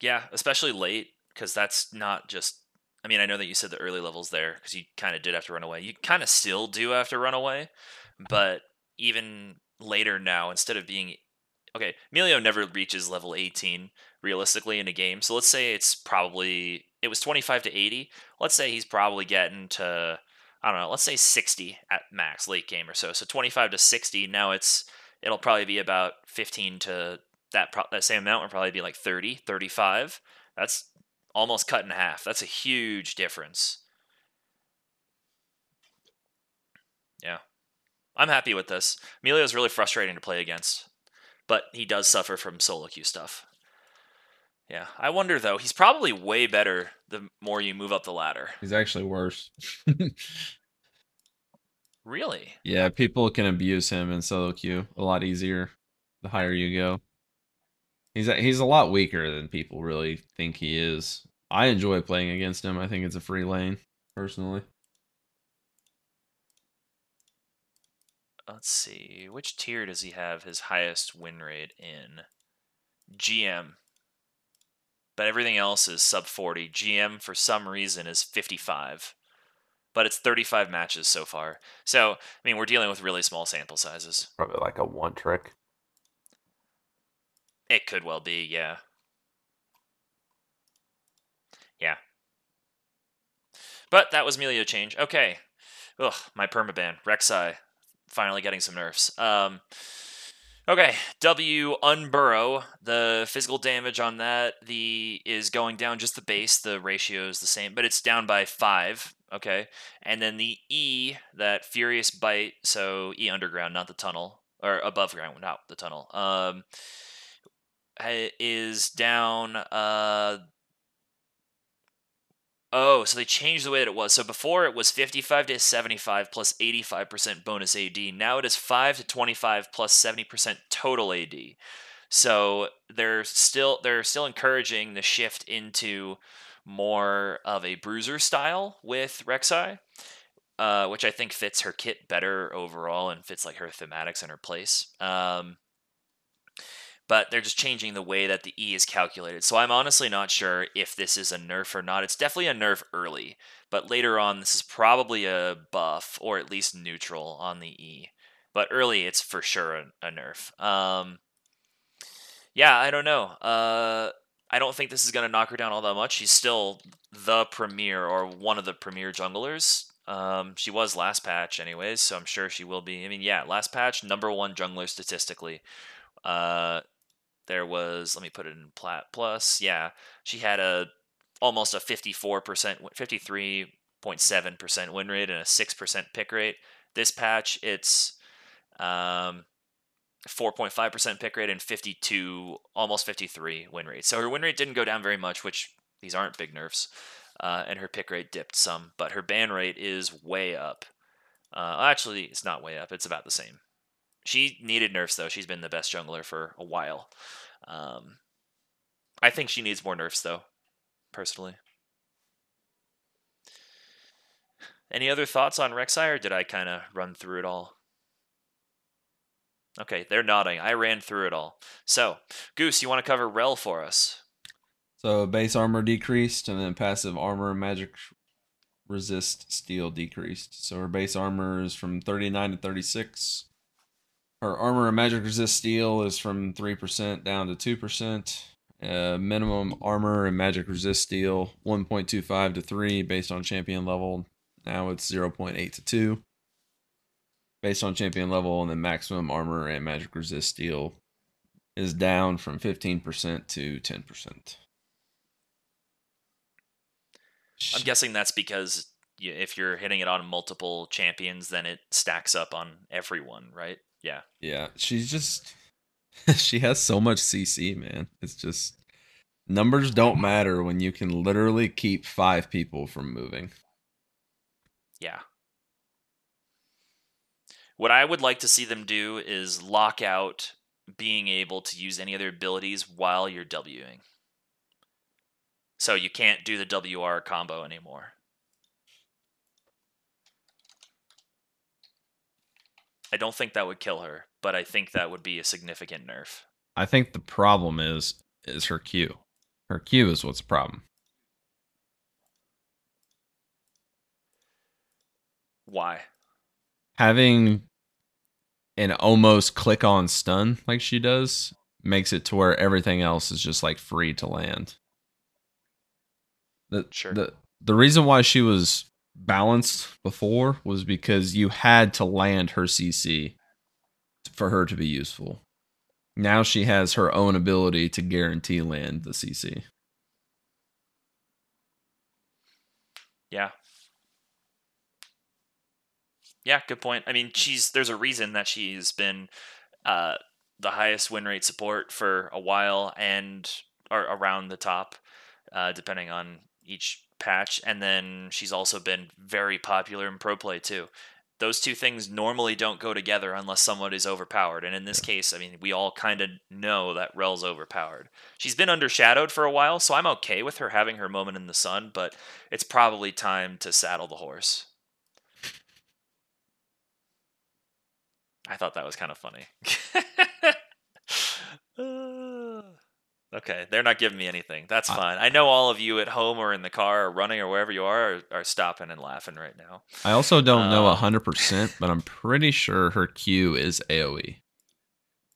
Yeah, especially late because that's not just. I mean, I know that you said the early levels there because you kind of did have to run away. You kind of still do have to run away, but even later now, instead of being okay, Milio never reaches level 18 realistically in a game. So let's say it's probably it was 25 to 80. Let's say he's probably getting to I don't know, let's say 60 at max late game or so. So 25 to 60. Now it's it'll probably be about 15 to that pro- that same amount would probably be like 30, 35. That's almost cut in half. That's a huge difference. Yeah. I'm happy with this. Emilio's really frustrating to play against, but he does suffer from solo queue stuff. Yeah. I wonder though, he's probably way better the more you move up the ladder. He's actually worse. Really? yeah, people can abuse him in solo queue a lot easier the higher you go. He's a, he's a lot weaker than people really think he is. I enjoy playing against him. I think it's a free lane, personally. Let's see. Which tier does he have his highest win rate in? GM. But everything else is sub 40. GM, for some reason, is 55. But it's 35 matches so far. So, I mean, we're dealing with really small sample sizes. Probably like a one trick. It could well be, yeah. Yeah. But that was Milio change. Okay. Ugh, my permaban. Rek'Sai. Finally getting some nerfs. Um Okay, W Unburrow. The physical damage on that the is going down just the base. The ratio is the same, but it's down by five. Okay, and then the E that Furious Bite. So E underground, not the tunnel, or above ground, not the tunnel. Um, is down. Uh, oh, so they changed the way that it was. So before it was 55 to 75 plus 85% bonus AD. Now it is 5 to 25 plus 70% total AD. So they're still they're still encouraging the shift into more of a bruiser style with Rek'Sai, uh, which I think fits her kit better overall and fits like her thematics and her place. Um, but they're just changing the way that the E is calculated. So I'm honestly not sure if this is a nerf or not. It's definitely a nerf early, but later on, this is probably a buff or at least neutral on the E. But early, it's for sure a, a nerf. Um, yeah, I don't know. Uh, I don't think this is going to knock her down all that much. She's still the premier or one of the premier junglers. Um, she was last patch, anyways, so I'm sure she will be. I mean, yeah, last patch, number one jungler statistically. Uh, there was let me put it in plat plus yeah she had a almost a 54% 53.7% win rate and a 6% pick rate. This patch it's um 4.5% pick rate and 52 almost 53 win rate. So her win rate didn't go down very much which these aren't big nerfs uh, and her pick rate dipped some but her ban rate is way up. Uh, actually it's not way up it's about the same she needed nerfs though. She's been the best jungler for a while. Um, I think she needs more nerfs though, personally. Any other thoughts on Rek'Sai, or did I kind of run through it all? Okay, they're nodding. I ran through it all. So, Goose, you want to cover Rell for us? So base armor decreased, and then passive armor magic resist steel decreased. So her base armor is from 39 to 36. Her armor and magic resist steel is from 3% down to 2%. Uh, minimum armor and magic resist steel 1.25 to 3 based on champion level. Now it's 0.8 to 2 based on champion level. And then maximum armor and magic resist steel is down from 15% to 10%. I'm guessing that's because if you're hitting it on multiple champions, then it stacks up on everyone, right? Yeah. Yeah. She's just she has so much CC, man. It's just numbers don't matter when you can literally keep five people from moving. Yeah. What I would like to see them do is lock out being able to use any other abilities while you're Wing. So you can't do the WR combo anymore. I don't think that would kill her, but I think that would be a significant nerf. I think the problem is is her Q. Her Q is what's the problem. Why? Having an almost click on stun like she does makes it to where everything else is just like free to land. The, sure. The the reason why she was balanced before was because you had to land her CC for her to be useful. now she has her own ability to guarantee land the CC. Yeah. Yeah, good point. I mean, she's there's a reason that she's been uh, the highest win rate support for a while and or around the top, uh, depending on each patch. And then she's also been very popular in pro play too. Those two things normally don't go together unless someone is overpowered. And in this case, I mean, we all kind of know that Rell's overpowered. She's been undershadowed for a while, so I'm okay with her having her moment in the sun, but it's probably time to saddle the horse. I thought that was kind of funny. Uh, okay, they're not giving me anything. That's I- fine. I know all of you at home or in the car or running or wherever you are are, are stopping and laughing right now. I also don't know Uh, 100%, but I'm pretty sure her Q is AoE.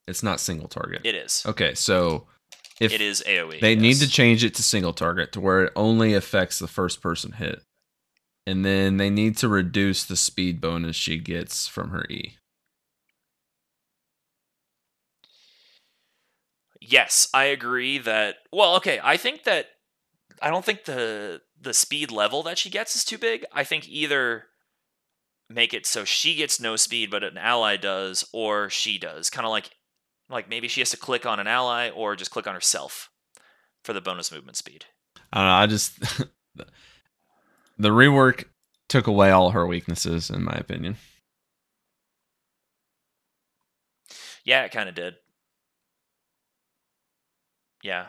It's not single target. It is. Okay, so if it is AoE. they need to change it to single target to where it only affects the first person hit. And then they need to reduce the speed bonus she gets from her E. Yes, I agree that. Well, okay, I think that I don't think the the speed level that she gets is too big. I think either make it so she gets no speed but an ally does or she does. Kind of like like maybe she has to click on an ally or just click on herself for the bonus movement speed. I don't know. I just the rework took away all her weaknesses, in my opinion. Yeah, it kind of did. Yeah.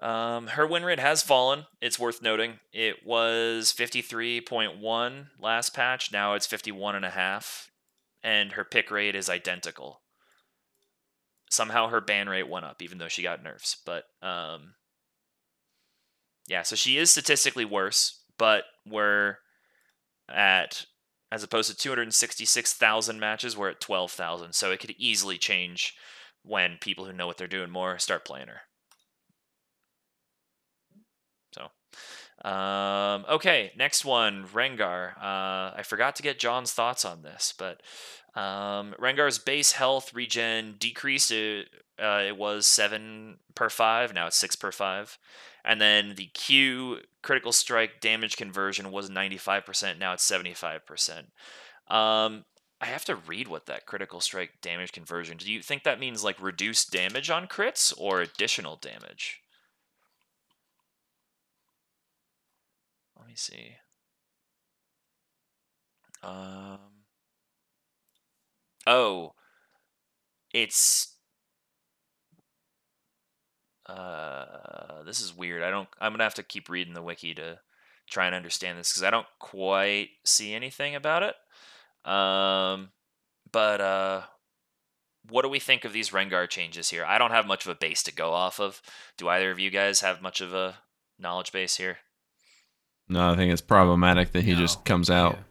Um, her win rate has fallen. It's worth noting. It was 53.1 last patch. Now it's 51.5. And her pick rate is identical. Somehow her ban rate went up, even though she got nerfs. But um, yeah, so she is statistically worse, but we're at as opposed to 266,000 matches, we're at 12,000. So it could easily change when people who know what they're doing more start playing her. So, um, okay, next one, Rengar. Uh, I forgot to get John's thoughts on this, but um, Rengar's base health regen decreased. It, uh, it was seven per five. Now it's six per five. And then the Q critical strike damage conversion was 95%. Now it's 75%. Um, I have to read what that critical strike damage conversion. Do you think that means like reduced damage on crits or additional damage? Let me see. Um. Oh, it's uh, this is weird. I don't. I'm gonna have to keep reading the wiki to try and understand this because I don't quite see anything about it. Um, but uh, what do we think of these Rengar changes here? I don't have much of a base to go off of. Do either of you guys have much of a knowledge base here? No, I think it's problematic that he No. just comes out, Yeah.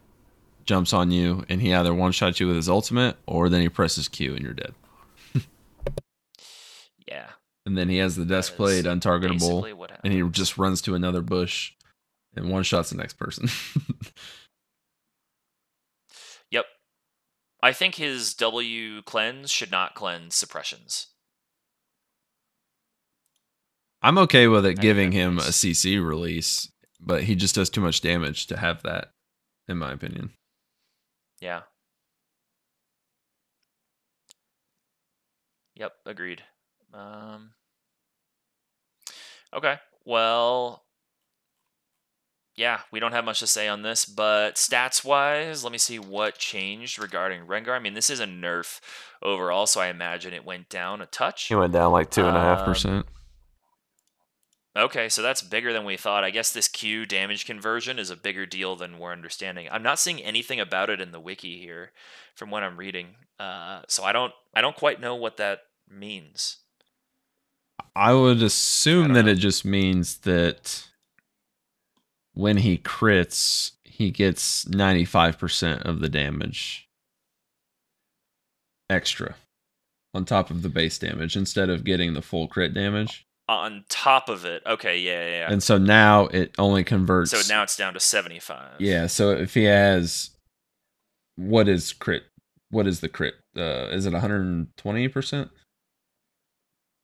jumps on you, and he either one shots you with his ultimate or then he presses Q and you're dead. Yeah, And then he has the Duskblade untargetable, and he just runs to another bush and one shots the next person. Yep. I think his W cleanse should not cleanse suppressions. I'm okay with it giving him a CC release, but he just does too much damage to have that, in my opinion. Yeah. Yep, agreed. Um, okay, well, yeah, we don't have much to say on this, but stats wise, let me see what changed regarding Rengar. I mean, this is a nerf overall, so I imagine it went down a touch. He went down like two and a half Um, percent. Okay, so that's bigger than we thought. I guess this Q damage conversion is a bigger deal than we're understanding. I'm not seeing anything about it in the wiki here, from what I'm reading. Uh, so I don't, I don't quite know what that means. I would assume don't that know. it just means that when he crits, he gets 95% of the damage extra on top of the base damage instead of getting the full crit damage. On top of it, okay, yeah, yeah, yeah. And so now it only converts. So now it's down to 75. Yeah, so if he has what is crit? What is the crit? Uh, is it 120 percent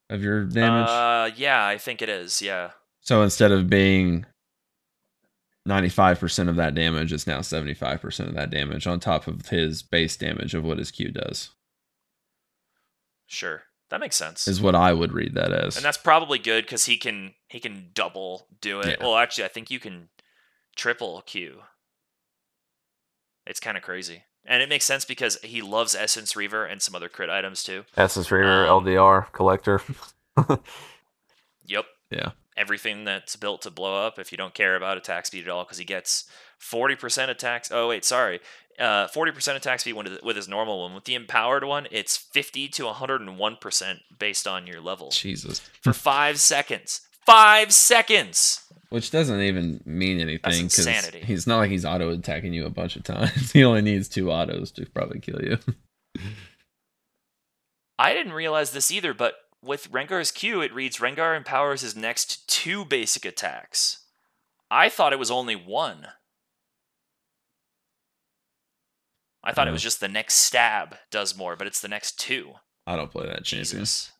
of your damage? Uh, yeah, I think it is. Yeah. so instead of being 95 percent of that damage, it's now 75 percent of that damage on top of his base damage of what his Q does. Sure. That makes sense. Is what I would read that as. and that's probably good because he can he can double do it. Yeah. Well, actually, I think you can triple Q. It's kind of crazy, and it makes sense because he loves Essence Reaver and some other crit items too. Essence Reaver, Um, LDR, Collector. Yep, yeah. everything that's built to blow up. If you don't care about attack speed at all, because he gets forty percent attack. Oh wait, sorry, uh, forty percent attack speed with with his normal one. With the empowered one, it's fifty to one hundred and one percent based on your level Jesus. for five seconds. Five seconds. Which doesn't even mean anything because insanity. he's not like he's auto attacking you a bunch of times. he only needs two autos to probably kill you. I didn't realize this either, but with Rengar's Q, it reads Rengar empowers his next two basic attacks. I thought it was only one. I thought it was just the next stab does more, but it's the next two. I don't play that champion. Jesus.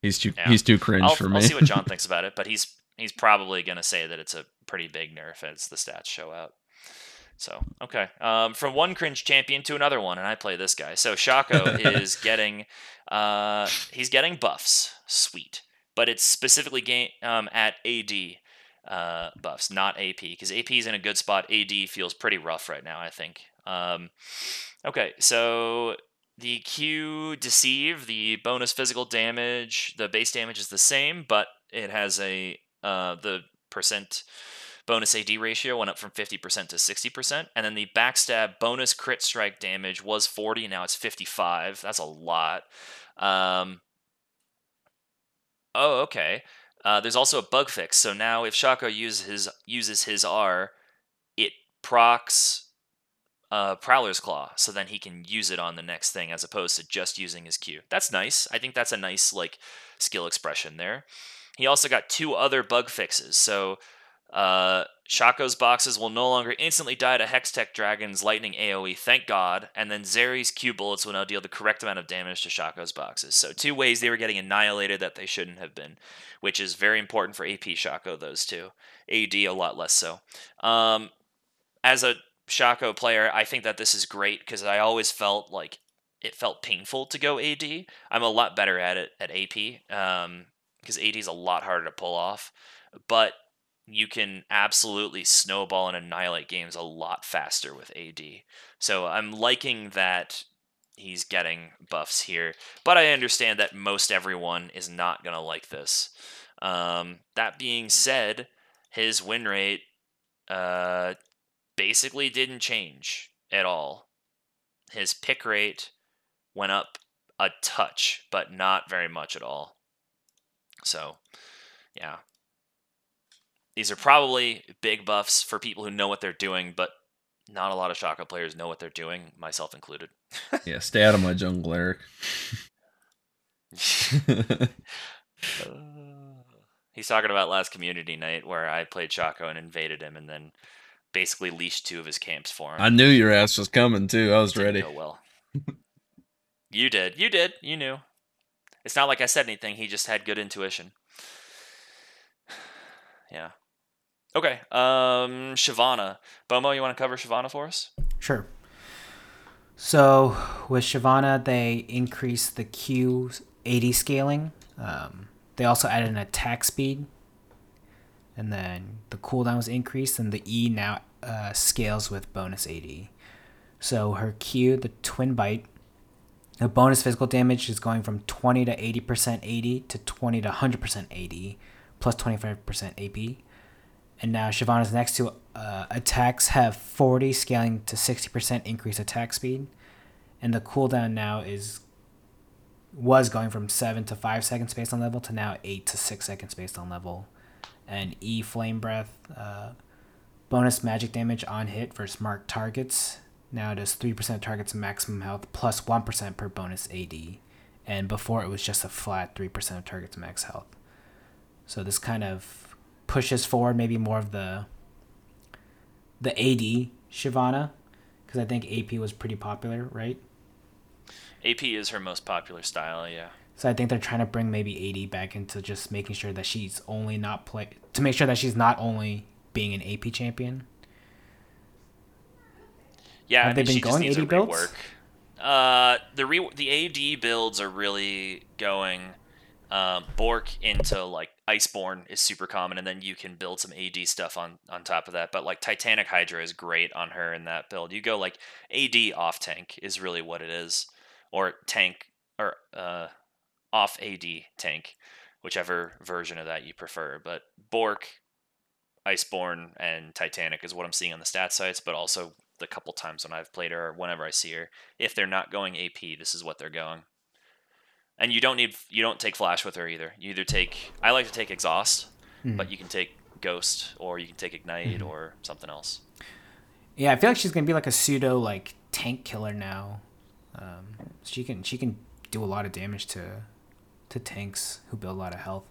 He's too Yeah. he's too cringe I'll, for me. I'll see what John thinks about it, but he's he's probably gonna say that it's a pretty big nerf as the stats show out. So okay, um, from one cringe champion to another one, and I play this guy. So Shaco is getting uh, he's getting buffs, sweet, but it's specifically game um, at AD uh, buffs, not AP, because AP is in a good spot. AD feels pretty rough right now. I think. Um, okay, so the Q deceive, the bonus physical damage, the base damage is the same, but it has a uh, the percent bonus AD ratio went up from 50% to 60%, and then the backstab bonus crit strike damage was 40, now it's 55. That's a lot. Um, oh, okay. Uh, there's also a bug fix, so now if Shaco uses his uses his R, it procs uh, Prowler's Claw, so then he can use it on the next thing as opposed to just using his Q. That's nice. I think that's a nice like skill expression there. He also got two other bug fixes. So uh, Shaco's boxes will no longer instantly die to Hextech Dragon's lightning AoE, thank God. And then Zeri's Q bullets will now deal the correct amount of damage to Shaco's boxes. So two ways they were getting annihilated that they shouldn't have been, which is very important for AP Shaco. Those two, AD a lot less so. Um, as a Shaco player, I think that this is great because I always felt like it felt painful to go AD. I'm a lot better at it at AP because AD is a lot harder to pull off, but you can absolutely snowball and annihilate games a lot faster with AD. So I'm liking that he's getting buffs here, but I understand that most everyone is not going to like this. Um, that being said, his win rate uh, basically didn't change at all. His pick rate went up a touch, but not very much at all. So, yeah. These are probably big buffs for people who know what they're doing, but not a lot of Shaco players know what they're doing, myself included. yeah, stay out of my jungle, Eric. Uh, he's talking about last community night where I played Shaco and invaded him and then basically leashed two of his camps for him. I knew your ass was coming too. I was Didn't ready. well. you did. You did. You knew. It's not like I said anything. He just had good intuition. yeah. Okay. Um, Shyvana. Bomo, you want to cover Shyvana for us? Sure. So with Shyvana, they increased the Q AD scaling. Um, they also added an attack speed. And then the cooldown was increased, and the E now uh, scales with bonus AD. So her Q, the Twin Bite, the bonus physical damage is going from 20 to 80% 80 to 20 to 100% AD, plus 25% AP. And now Shyvana's next two uh, attacks have 40 scaling to 60% increased attack speed. And the cooldown now is was going from 7 to 5 seconds based on level to now 8 to 6 seconds based on level. And E Flame Breath, uh, bonus magic damage on hit versus marked targets. Now it is 3% targets maximum health plus 1 per bonus AD. And before it was just a flat 3% of targets max health. So this kind of pushes forward maybe more of the the AD Shyvana Because I think AP was pretty popular, right? AP is her most popular style, yeah. So I think they're trying to bring maybe AD back into just making sure that she's only not play to make sure that she's not only being an AP champion. Yeah, Have I they been going AD builds? rework. Uh, the re- the AD builds are really going. Um, Bork into like Iceborn is super common, and then you can build some AD stuff on on top of that. But like Titanic Hydra is great on her in that build. You go like AD off tank is really what it is, or tank or uh, off AD tank, whichever version of that you prefer. But Bork, Iceborn, and Titanic is what I'm seeing on the stat sites, but also the couple times when I've played her or whenever I see her. If they're not going AP, this is what they're going. And you don't need you don't take flash with her either. You either take I like to take exhaust, but you can take ghost or you can take ignite or something else. Yeah, I feel like she's gonna be like a pseudo like tank killer now. Um, she can she can do a lot of damage to to tanks who build a lot of health.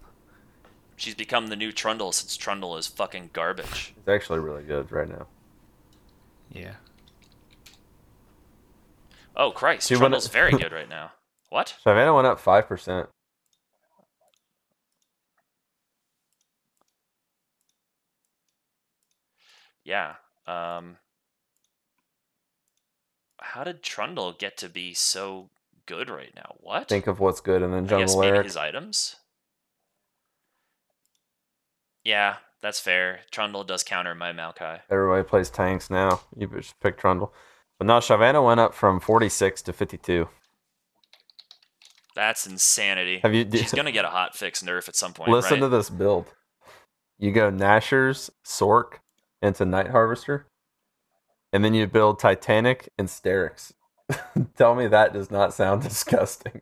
She's become the new Trundle since Trundle is fucking garbage. It's actually really good right now. Yeah. Oh Christ, She went- Trundle's very good right now. What? Shyvana went up five percent. Yeah. Um How did Trundle get to be so good right now? What? Think of what's good, and then I guess Jungle maybe his items. Yeah, that's fair. Trundle does counter my Maokai. Everybody plays tanks now. You just pick Trundle. But no, Shyvana went up from 46 to 52. That's insanity. Have you- She's gonna get a hot fix nerf at some point. Listen right? to this build. You go Nashor's, Sork into Night Harvester, and then you build Titanic and Sterak's. Tell me that does not sound disgusting.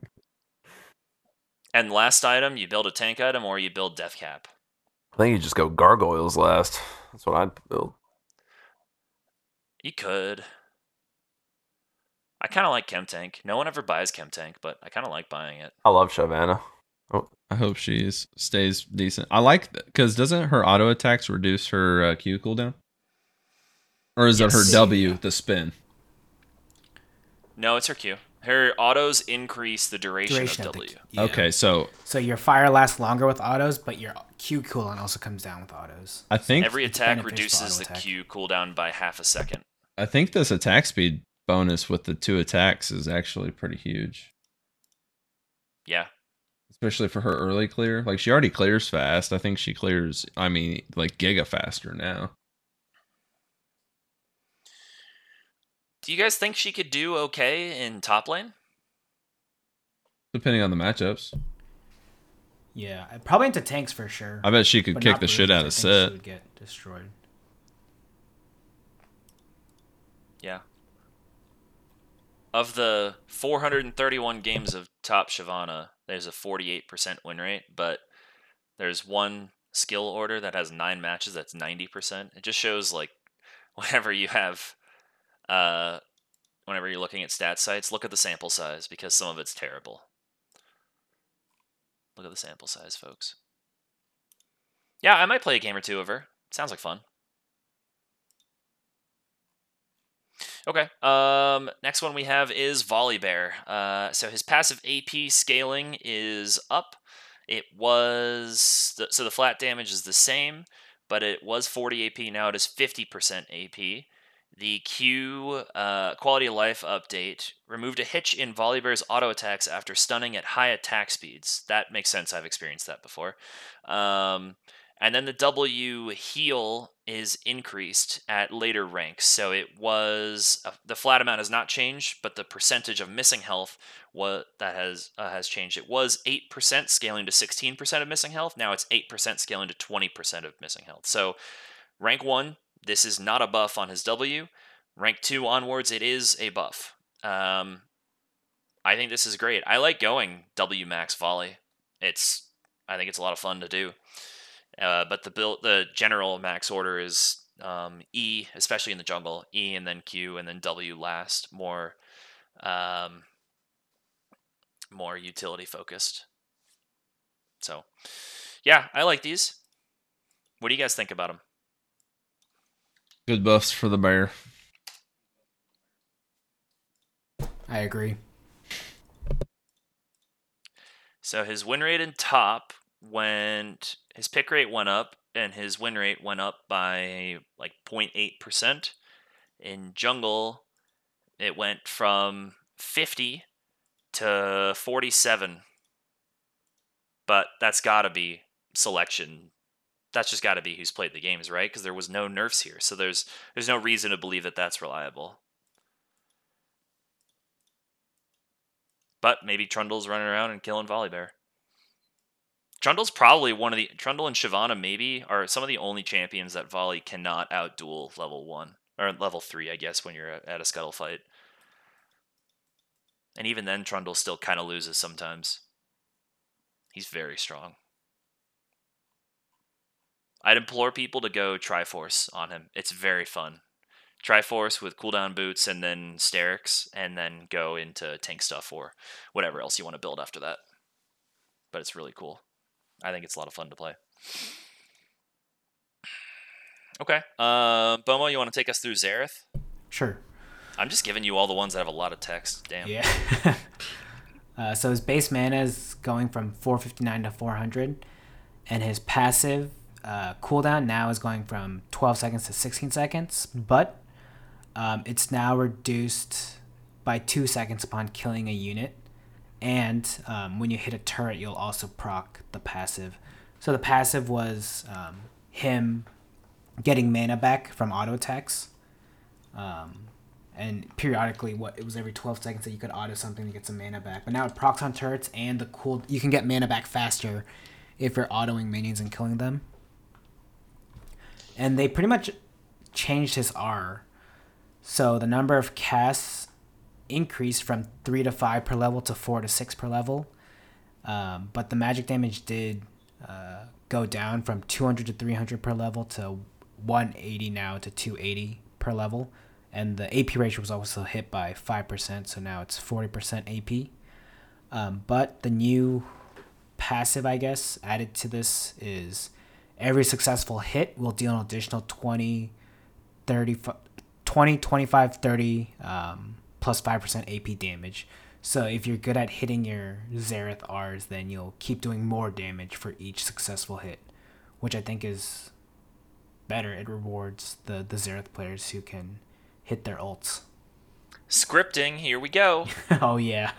And last item, you build a tank item or you build Death Cap. I think you just go Gargoyles last. That's what I'd build. You could. I kind of like Chem Tank. No one ever buys Chem Tank, but I kind of like buying it. I love Shyvana. I hope she stays decent. I like because doesn't her auto attacks reduce her uh, Q cooldown? Or is it her W, the spin? No, it's her Q. Her autos increase the duration, Duration of of the- W. yeah. Okay, so So your fire lasts longer with autos, but your Q cooldown also comes down with autos. I think Every attack reduces the attack. Q cooldown by half a second. I think this attack speed bonus with the two attacks is actually pretty huge, Yeah. especially for her early clear. Like she already clears fast. I think she clears. I mean, like giga faster now. Do you guys think she could do okay in top lane? Depending on the matchups, Yeah, uh, probably into tanks for sure. I bet she could kick the shit out of Sett. She would get destroyed. Yeah. Of the 431 games of top Shyvana, there's a 48% win rate, but there's one skill order that has nine matches that's 90%. It just shows like whenever you have uh whenever you're looking at stat sites, look at the sample size because some of it's terrible. Look at the sample size, folks. Yeah, I might play a game or two of her. Sounds like fun. Okay. Um, next one we have is Volibear. Uh, so his passive AP scaling is up. It was th- so the flat damage is the same, but it was 40 AP. Now it is 50% AP. The Q uh, quality of life update removed a hitch in Volibear's auto attacks after stunning at high attack speeds. That makes sense. I've experienced that before. Um, and then the W heal is increased at later ranks. So it was uh, the flat amount has not changed, but the percentage of missing health that has uh, has changed. It was eight percent scaling to sixteen percent of missing health. Now it's eight percent scaling to twenty percent of missing health. So rank one, this is not a buff on his W. Rank two onwards, it is a buff. Um, I think this is great. I like going W max volley. It's I think it's a lot of fun to do. Uh, but the build, the general max order is um, E, especially in the jungle. E and then Q and then W last. More, um, more utility focused. So, yeah, I like these. What do you guys think about them? Good buffs for the bear. I agree. So his win rate in top went, his pick rate went up, and his win rate went up by like 0.8%. In jungle, it went from 50 to 47. But that's got to be selection. That's just got to be who's played the games, right? Because there was no nerfs here, so there's there's no reason to believe that that's reliable. But maybe Trundle's running around and killing Volibear. Trundle's probably one of the Trundle and Shyvana maybe are some of the only champions that Volley cannot outduel level one or level three, I guess, when you're at a scuttle fight. And even then, Trundle still kind of loses sometimes. He's very strong. I'd implore people to go Triforce on him. It's very fun. Triforce with cooldown boots and then Sterak's, and then go into tank stuff or whatever else you want to build after that. But it's really cool. I think it's a lot of fun to play. Okay. Uh, Bomo, you want to take us through Xerath? Sure. I'm just giving you all the ones that have a lot of text. Damn. Yeah. uh, so his base mana is going from 459 to 400, and his passive uh, cooldown now is going from 12 seconds to 16 seconds, but um, it's now reduced by two seconds upon killing a unit. And um, when you hit a turret, you'll also proc the passive. So the passive was um, him getting mana back from auto attacks. Um, and periodically, what it was every 12 seconds that you could auto something to get some mana back. But now it procs on turrets and the cool, you can get mana back faster if you're autoing minions and killing them. And they pretty much changed his R. So the number of casts increased from three to five per level to four to six per level. Um, but the magic damage did uh, go down from 200 to 300 per level to 180 now to 280 per level. And the AP ratio was also hit by 5%, so now it's 40% AP. Um, but the new passive, I guess, added to this is every successful hit will deal an additional 20, 30, 20 25, 30, um, plus 5% AP damage. So if you're good at hitting your Xerath R's, then you'll keep doing more damage for each successful hit, which I think is better. It rewards the, the Xerath players who can hit their ults. Scripting, here we go. oh, yeah.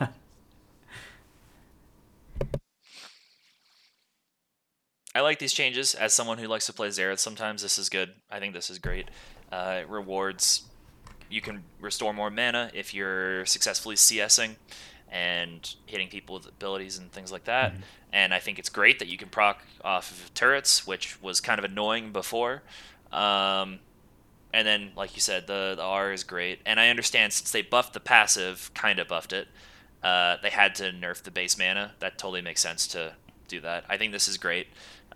I like these changes. As someone who likes to play Xerath, sometimes this is good. I think this is great. Uh, it rewards. You can restore more mana if you're successfully CSing and hitting people with abilities and things like that. Mm-hmm. And I think it's great that you can proc off of turrets, which was kind of annoying before. Um, and then, like you said, the, the R is great. And I understand since they buffed the passive, kind of buffed it, uh, they had to nerf the base mana. That totally makes sense to do that. I think this is great.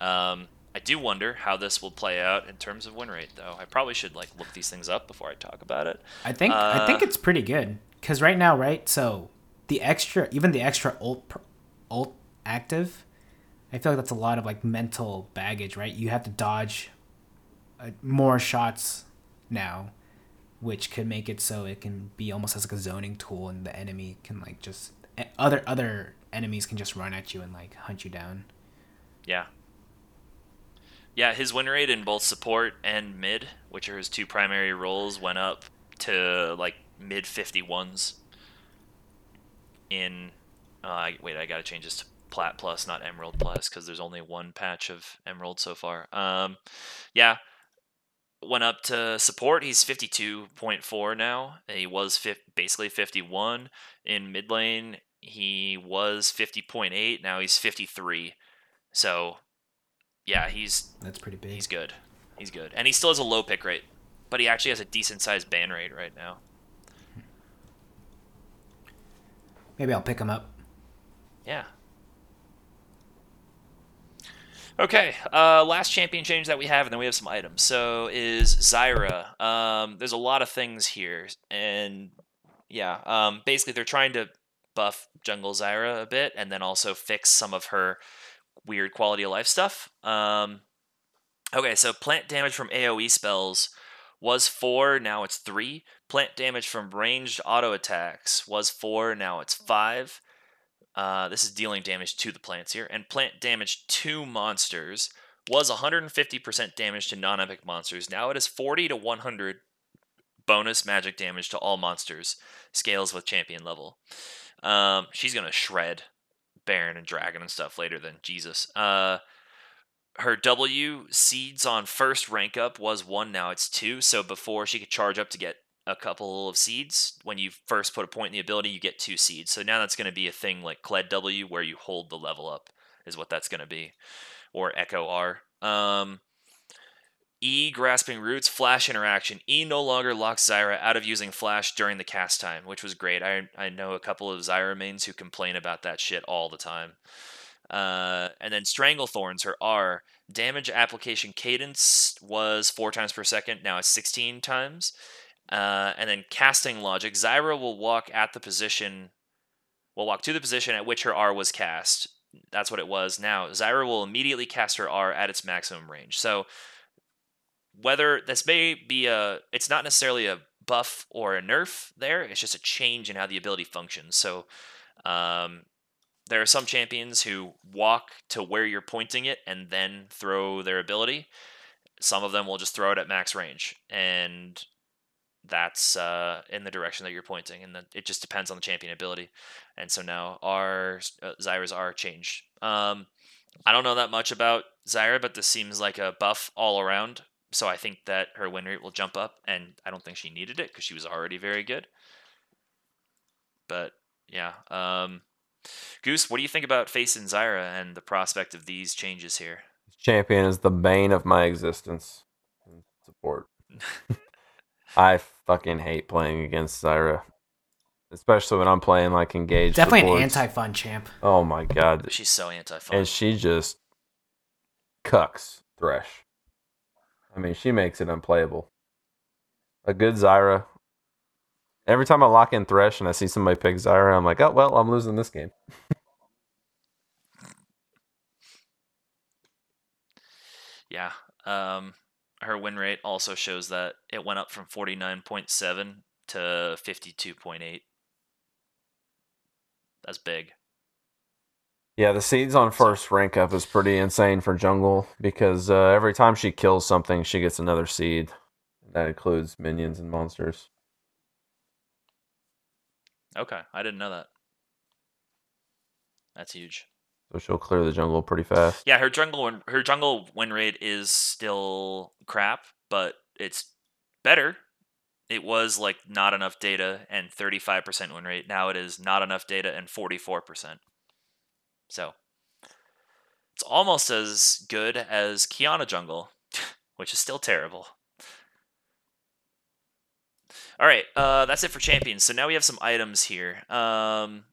Um, I do wonder how this will play out in terms of win rate, though. I probably should like look these things up before I talk about it. I think uh, I think it's pretty good because right now, right? So the extra, even the extra ult ult active, I feel like that's a lot of like mental baggage, right? You have to dodge uh, more shots now, which could make it so it can be almost as like a zoning tool, and the enemy can like just other other enemies can just run at you and like hunt you down. Yeah. Yeah, his win rate in both support and mid, which are his two primary roles, went up to like mid 51s. In, uh, wait, I gotta change this to Plat Plus, not Emerald Plus, because there's only one patch of Emerald so far. Um, yeah, went up to support. He's 52.4 now. He was fi- basically 51 in mid lane. He was 50.8. Now he's 53. So, yeah, he's that's pretty big. He's good. He's good, and he still has a low pick rate, but he actually has a decent sized ban rate right now. Maybe I'll pick him up. Yeah, Okay, uh, last champion change that we have, and then we have some items. So is Zyra. Um, there's a lot of things here, and yeah, um, basically they're trying to buff Jungle Zyra a bit, and then also fix some of her weird quality of life stuff. Um, okay, so plant damage from AOE spells was four, now it's three. Plant damage from ranged auto attacks was four, now it's five. Uh, this is dealing damage to the plants here. And plant damage to monsters was 150% damage to non epic monsters. Now it is 40 to 100 bonus magic damage to all monsters. Scales with champion level. Um, she's going to shred Baron and Dragon and stuff later than Jesus. Uh, her W seeds on first rank up was one, now it's two. So before she could charge up to get a couple of seeds, when you first put a point in the ability, you get two seeds. So now that's going to be a thing like Kled W where you hold the level up, is what that's going to be. Or Ekko R. Um, E grasping roots, flash interaction. E no longer locks Zyra out of using flash during the cast time, which was great. I I know a couple of Zyra mains who complain about that shit all the time. Uh, and then Stranglethorns, her R, damage application cadence was four times per second. Now it's 16 times. Uh, and then casting logic, Zyra will walk at the position, will walk to the position at which her R was cast. That's what it was. Now Zyra will immediately cast her R at its maximum range. So whether this may be a, it's not necessarily a buff or a nerf there. It's just a change in how the ability functions. So um, there are some champions who walk to where you're pointing it and then throw their ability. Some of them will just throw it at max range, and that's uh, in the direction that you're pointing, and it just depends on the champion ability. And so now our uh, Zyra's are changed. Um, I don't know that much about Zyra, but this seems like a buff all around. So I think that her win rate will jump up, and I don't think she needed it because she was already very good. But yeah, um, Goose, what do you think about facing Zyra and the prospect of these changes here? Champion is the bane of my existence and support. I fucking hate playing against Zyra. Especially when I'm playing like engaged. Definitely supports. an anti-fun champ. Oh my god. She's so anti-fun. And she just cucks Thresh. I mean, she makes it unplayable. A good Zyra. Every time I lock in Thresh and I see somebody pick Zyra, I'm like, oh well, I'm losing this game. yeah. Um, her win rate also shows that it went up from 49.7 to 52.8. That's big. Yeah, the seeds on first rank up is pretty insane for jungle because uh, every time she kills something, she gets another seed. That includes minions and monsters. Okay, I didn't know that. That's huge. So she'll clear the jungle pretty fast. Yeah, her jungle win, her jungle win rate is still crap, but it's better. It was like not enough data and 35% win rate. Now it is not enough data and 44%. So it's almost as good as Qiyana jungle, which is still terrible. All right, uh, that's it for champions. So now we have some items here. Um,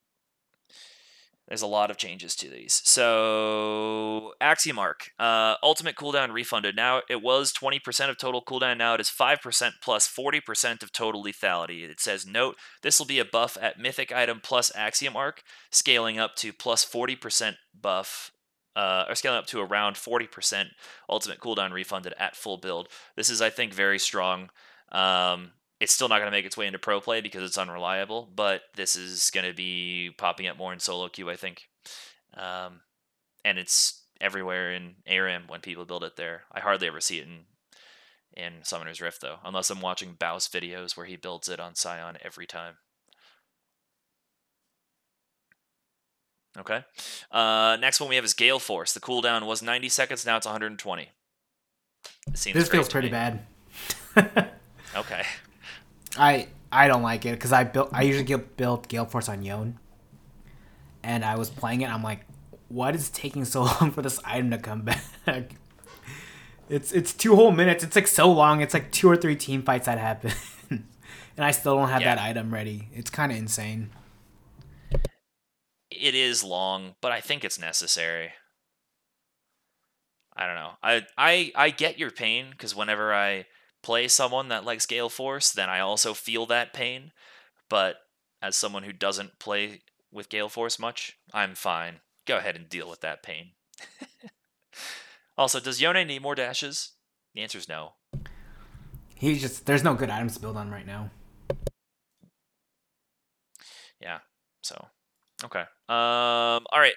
there's a lot of changes to these. So Axiom Arc, uh, ultimate cooldown refunded. Now it was 20% of total cooldown. Now it is 5% plus 40% of total lethality. It says note this will be a buff at mythic item plus Axiom Arc, scaling up to plus 40% buff. Uh, or scaling up to around 40% ultimate cooldown refunded at full build. This is, I think, very strong. Um, it's still not going to make its way into pro play because it's unreliable, but this is going to be popping up more in solo queue, I think. Um, and it's everywhere in ARAM when people build it there. I hardly ever see it in in Summoner's Rift though, unless I'm watching Baus videos where he builds it on Sion every time. Okay. Uh, next one we have is Gale Force. The cooldown was 90 seconds. Now it's 120. Seems this feels pretty bad. okay. I I don't like it because I built I usually get, build Gale Force on Yone, and I was playing it. I'm like, what is taking so long for this item to come back? it's it's two whole minutes. It's like so long. It's like two or three team fights that happen, and I still don't have yeah. that item ready. It's kind of insane. It is long, but I think it's necessary. I don't know. I I I get your pain because whenever I play someone that likes Gale Force, then I also feel that pain. But as someone who doesn't play with Gale Force much, I'm fine. Go ahead and deal with that pain. also, does Yone need more dashes? The answer is no. He's just there's no good items to build on right now. Yeah. So, okay. Um. All right.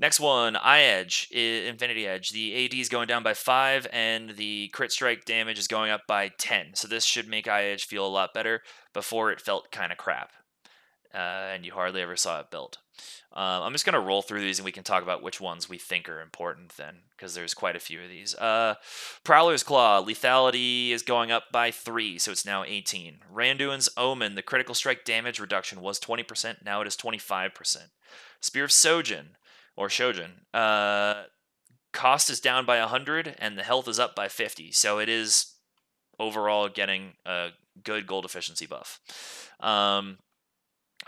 Next one, Eye Edge, Infinity Edge. The AD is going down by five, and the crit strike damage is going up by ten. So this should make Eye Edge feel a lot better. Before it felt kind of crap, uh, and you hardly ever saw it built. Uh, I'm just gonna roll through these, and we can talk about which ones we think are important then, because there's quite a few of these. Uh, Prowler's Claw, lethality is going up by three, so it's now 18. Randuin's Omen, the critical strike damage reduction was 20%, now it is 25%. Spear of Sojin, or Shojin. Uh, cost is down by 100 and the health is up by 50. So it is overall getting a good gold efficiency buff. Um,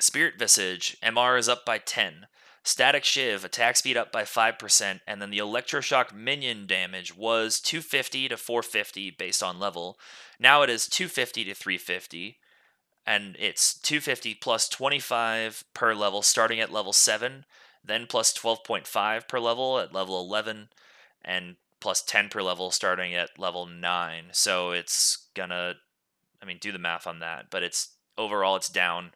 Spirit Visage, MR is up by 10. Static Shiv, attack speed up by 5%, and then the Electroshock minion damage was 250 to 450 based on level. Now it is 250 to 350, and it's 250 plus 25 per level starting at level 7, then plus 12.5 per level at level 11, and plus 10 per level starting at level 9. So it's gonna, I mean, do the math on that, but it's overall it's down.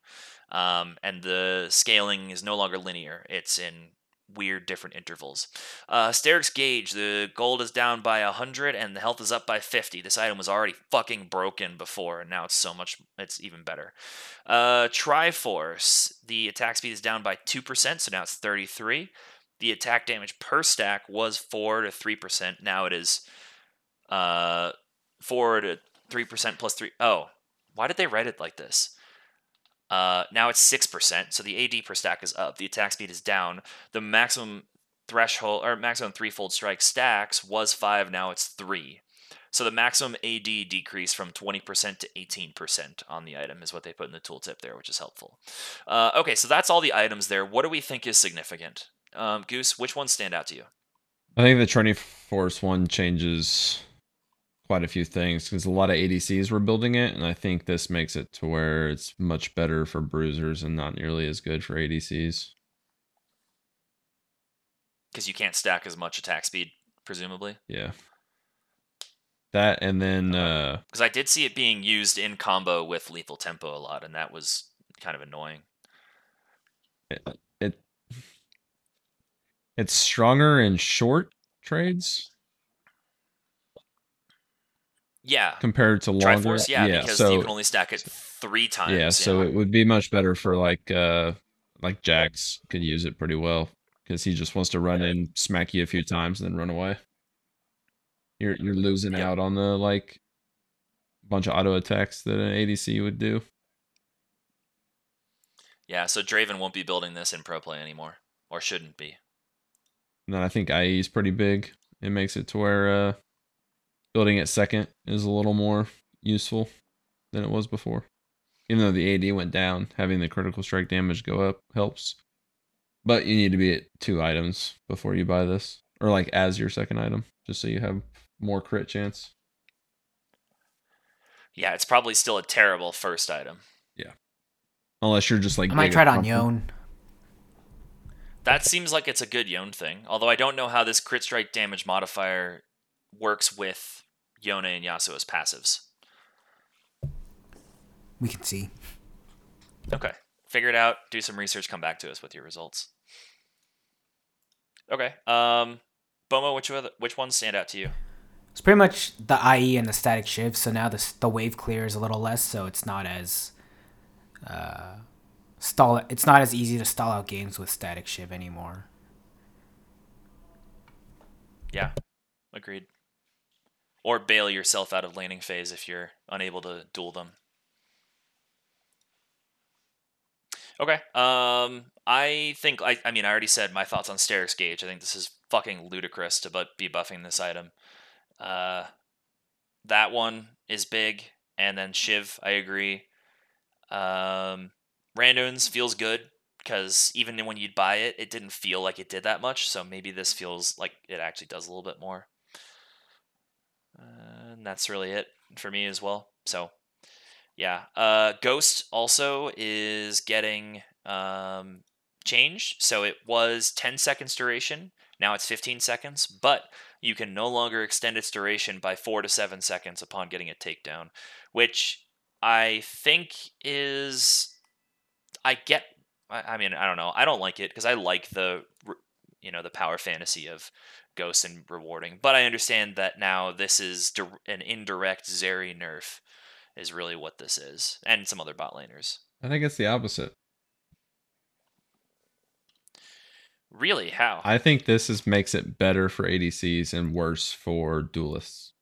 Um, and the scaling is no longer linear, it's in weird different intervals. Uh, Sterak's Gauge, the gold is down by 100 and the health is up by 50. This item was already fucking broken before, and now it's so much, it's even better. Uh, Triforce, the attack speed is down by 2%, so now it's 33. The attack damage per stack was 4 to 3%. Now it is uh, 4 to 3% plus 3. Oh, why did they write it like this? Uh, now it's 6%, so the AD per stack is up. The attack speed is down. The maximum threshold or maximum threefold strike stacks was 5, now it's 3. So the maximum AD decrease from 20% to 18% on the item is what they put in the tooltip there, which is helpful. Uh, okay, so that's all the items there. What do we think is significant? Um, Goose, which ones stand out to you? I think the Triforce one changes quite a few things because a lot of ADCs were building it, and I think this makes it to where it's much better for bruisers and not nearly as good for ADCs. Because you can't stack as much attack speed, presumably. Yeah. That and then because uh, I did see it being used in combo with lethal tempo a lot, and that was kind of annoying. It, it it's stronger in short trades yeah. Compared to longer. Triforce, yeah, yeah, because so, you can only stack it three times. Yeah, so it would be much better for like uh like Jax could use it pretty well because he just wants to run in, smack you a few times, and then run away. You're you're losing yep. out on the like bunch of auto attacks that an ADC would do. Yeah, so Draven won't be building this in pro play anymore, or shouldn't be. And then I think IE is pretty big. It makes it to where uh, building it second is a little more useful than it was before. Even though the AD went down, having the critical strike damage go up helps. But you need to be at two items before you buy this, or like as your second item, just so you have more crit chance. Yeah, it's probably still a terrible first item. Yeah, unless you're just like I might try it on Yone. That seems like it's a good Yone thing. Although I don't know how this crit strike damage modifier works with Yone and Yasuo's passives. We can see. Okay. Figure it out, do some research, come back to us with your results. Okay. Um Bomo, which other, which ones stand out to you? It's pretty much the IE and the static shiv. So now the the wave clear is a little less, so it's not as uh, stall. It's not as easy to stall out games with static shiv anymore. Yeah, agreed or bail yourself out of laning phase if you're unable to duel them. Okay. Um, I think I, I mean I already said my thoughts on Sterak's Gauge. I think this is fucking ludicrous to but be buffing this item. Uh, that one is big, and then Shiv, I agree. Um, Randuin's feels good because even when you'd buy it, it didn't feel like it did that much. So maybe this feels like it actually does a little bit more. Uh, and that's really it for me as well. So, yeah. Uh, Ghost also is getting um, changed. So it was 10 seconds duration. Now it's 15 seconds, but you can no longer extend its duration by four to seven seconds upon getting a takedown, which I think is. I get. I I mean, I don't know. I don't like it because I like the, you know, the power fantasy of Ghost and rewarding. But I understand that now this is dir- an indirect Zeri nerf, is really what this is, and some other bot laners. I think it's the opposite. Really, how? I think this is makes it better for ADCs and worse for duelists.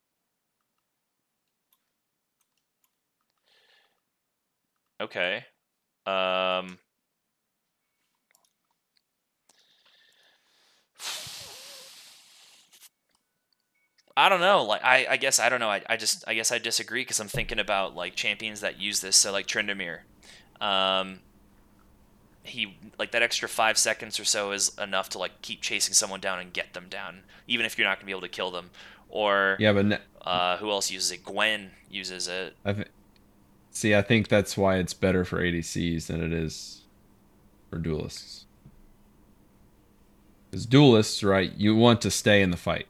Okay. Um. I don't know. Like I, I guess I don't know. I, I just I guess I disagree because I'm thinking about like champions that use this. So like Tryndamere, um, he like that extra five seconds or so is enough to like keep chasing someone down and get them down, even if you're not gonna be able to kill them. Or Yeah, but ne- uh, who else uses it? Gwen uses it. I th- see. I think that's why it's better for ADCs than it is for duelists. Because duelists, right? You want to stay in the fight,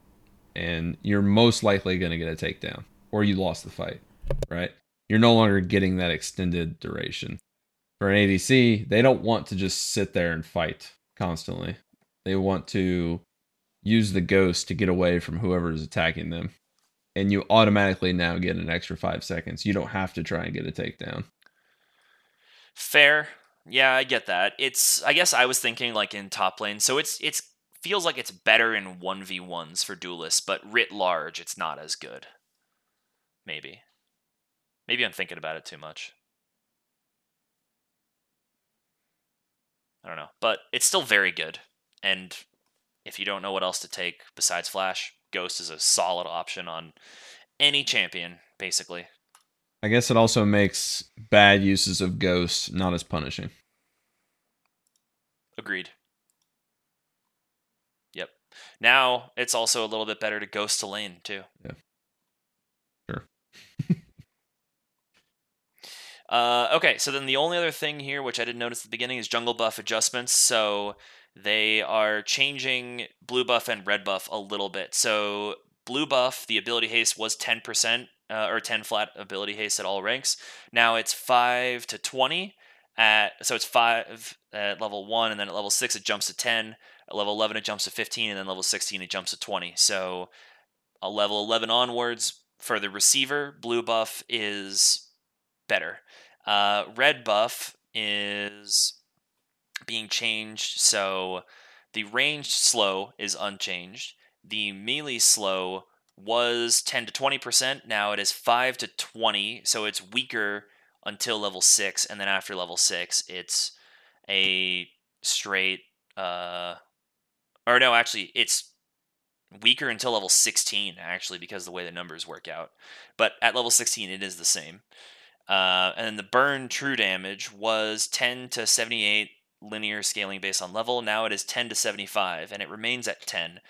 and you're most likely going to get a takedown, or you lost the fight, right? You're no longer getting that extended duration. For an ADC, they don't want to just sit there and fight constantly. They want to use the ghost to get away from whoever is attacking them and you automatically now get an extra five seconds. You don't have to try and get a takedown. Fair. Yeah, I get that. It's I guess I was thinking like in top lane. So it's it's feels like it's better in 1v1s for duelists, but writ large it's not as good. Maybe. Maybe I'm thinking about it too much. I don't know, but it's still very good. And if you don't know what else to take besides Flash, Ghost is a solid option on any champion basically. I guess it also makes bad uses of Ghost not as punishing. Agreed. Now it's also a little bit better to ghost to lane too. Yeah. Sure. uh, okay, so then the only other thing here, which I didn't notice at the beginning, is jungle buff adjustments. So they are changing blue buff and red buff a little bit. So blue buff, the ability haste was 10% uh, or 10 flat ability haste at all ranks. Now it's 5 to 20 at so it's 5 at level 1 and then at level 6 it jumps to 10. At level 11 it jumps to 15 and then level 16 it jumps to 20. So a level 11 onwards for the receiver, blue buff is better. Uh, red buff is being changed. So the ranged slow is unchanged. The melee slow was 10 to 20%. Now it is 5 to 20. So it's weaker until level 6. And then after level 6, it's a straight. Uh, or no, actually, it's weaker until level 16, actually, because the way the numbers work out. But at level 16, it is the same. Uh, and the burn true damage was 10 to 78 linear scaling based on level. Now it is 10 to 75, and it remains at 10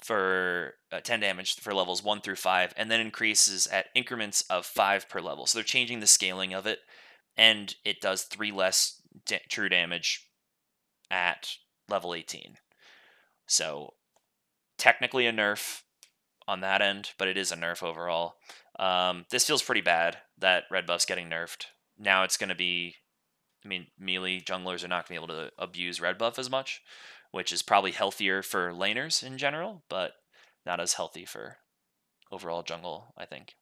for uh, 10 damage for levels 1 through 5, and then increases at increments of 5 per level. So they're changing the scaling of it, and it does 3 less da- true damage at level 18. So technically a nerf on that end, but it is a nerf overall. Um, this feels pretty bad that red buff's getting nerfed. Now it's going to be, I mean, melee junglers are not going to be able to abuse red buff as much, which is probably healthier for laners in general, but not as healthy for overall jungle, I think.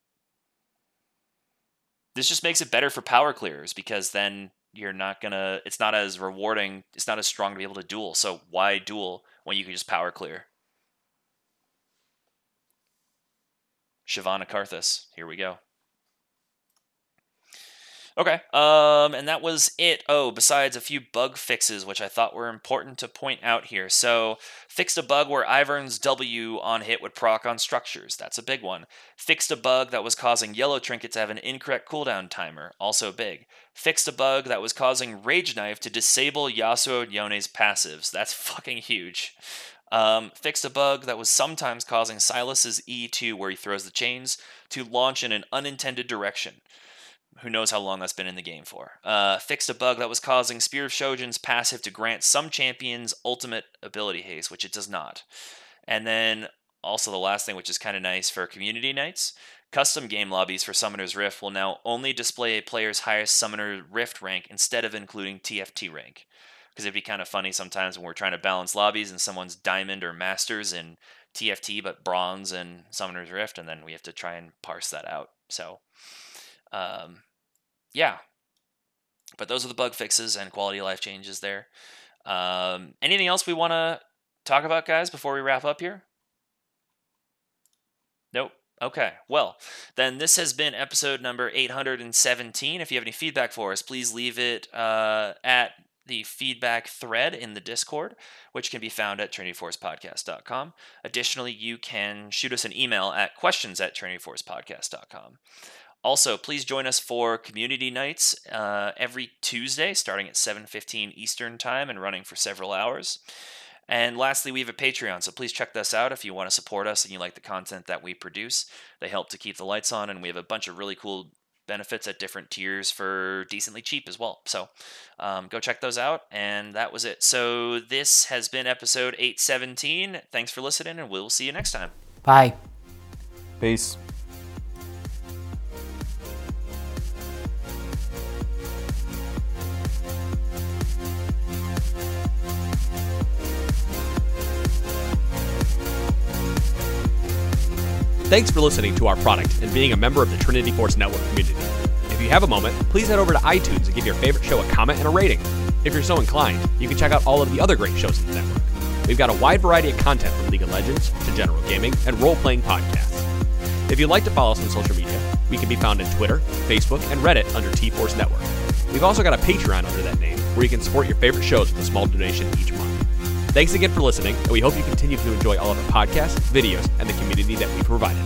This just makes it better for power clearers because then you're not gonna, it's not as rewarding, it's not as strong to be able to duel. So why duel when you can just power clear? Shyvana Karthus. Here we go. Okay, um, and that was it. Oh, besides a few bug fixes, which I thought were important to point out here. So, fixed a bug where Ivern's W on hit would proc on structures. That's a big one. Fixed a bug that was causing Yellow Trinket to have an incorrect cooldown timer. Also big. Fixed a bug that was causing Rage Knife to disable Yasuo Yone's passives. That's fucking huge. Um, fixed a bug that was sometimes causing Sylas's E2, where he throws the chains, to launch in an unintended direction. Who knows how long that's been in the game for. Uh, fixed a bug that was causing Spear of Shojin's passive to grant some champions ultimate ability haste, which it does not. And then also the last thing, which is kind of nice for community nights, custom game lobbies for Summoner's Rift will now only display a player's highest Summoner Rift rank instead of including TFT rank. Because it'd be kind of funny sometimes when we're trying to balance lobbies and someone's Diamond or Masters in TFT, but Bronze and Summoner's Rift, and then we have to try and parse that out. So, um, yeah. But those are the bug fixes and quality of life changes there. Um, anything else we want to talk about, guys, before we wrap up here? Nope. Okay. Well, then this has been episode number 817. If you have any feedback for us, please leave it uh, at the feedback thread in the Discord, which can be found at trinityforcepodcast.com. Additionally, you can shoot us an email at questions at trinityforcepodcast.com. Also, please join us for community nights uh, every Tuesday, starting at 7:15 Eastern Time and running for several hours. And lastly, we have a Patreon, so please check this out if you want to support us and you like the content that we produce. They help to keep the lights on, and we have a bunch of really cool benefits at different tiers for decently cheap as well. So um, go check those out. And that was it. So this has been episode 817. Thanks for listening, and we'll see you next time. Bye. Peace. Thanks for listening to our product and being a member of the Trinity Force Network community. If you have a moment, please head over to iTunes and give your favorite show a comment and a rating. If you're so inclined, you can check out all of the other great shows in the network. We've got a wide variety of content from League of Legends to general gaming and role playing podcasts. If you'd like to follow us on social media, we can be found on Twitter, Facebook, and Reddit under T Force Network. We've also got a Patreon under that name where you can support your favorite shows with a small donation each month. Thanks again for listening, and we hope you continue to enjoy all of our podcasts, videos, and the community that we provided.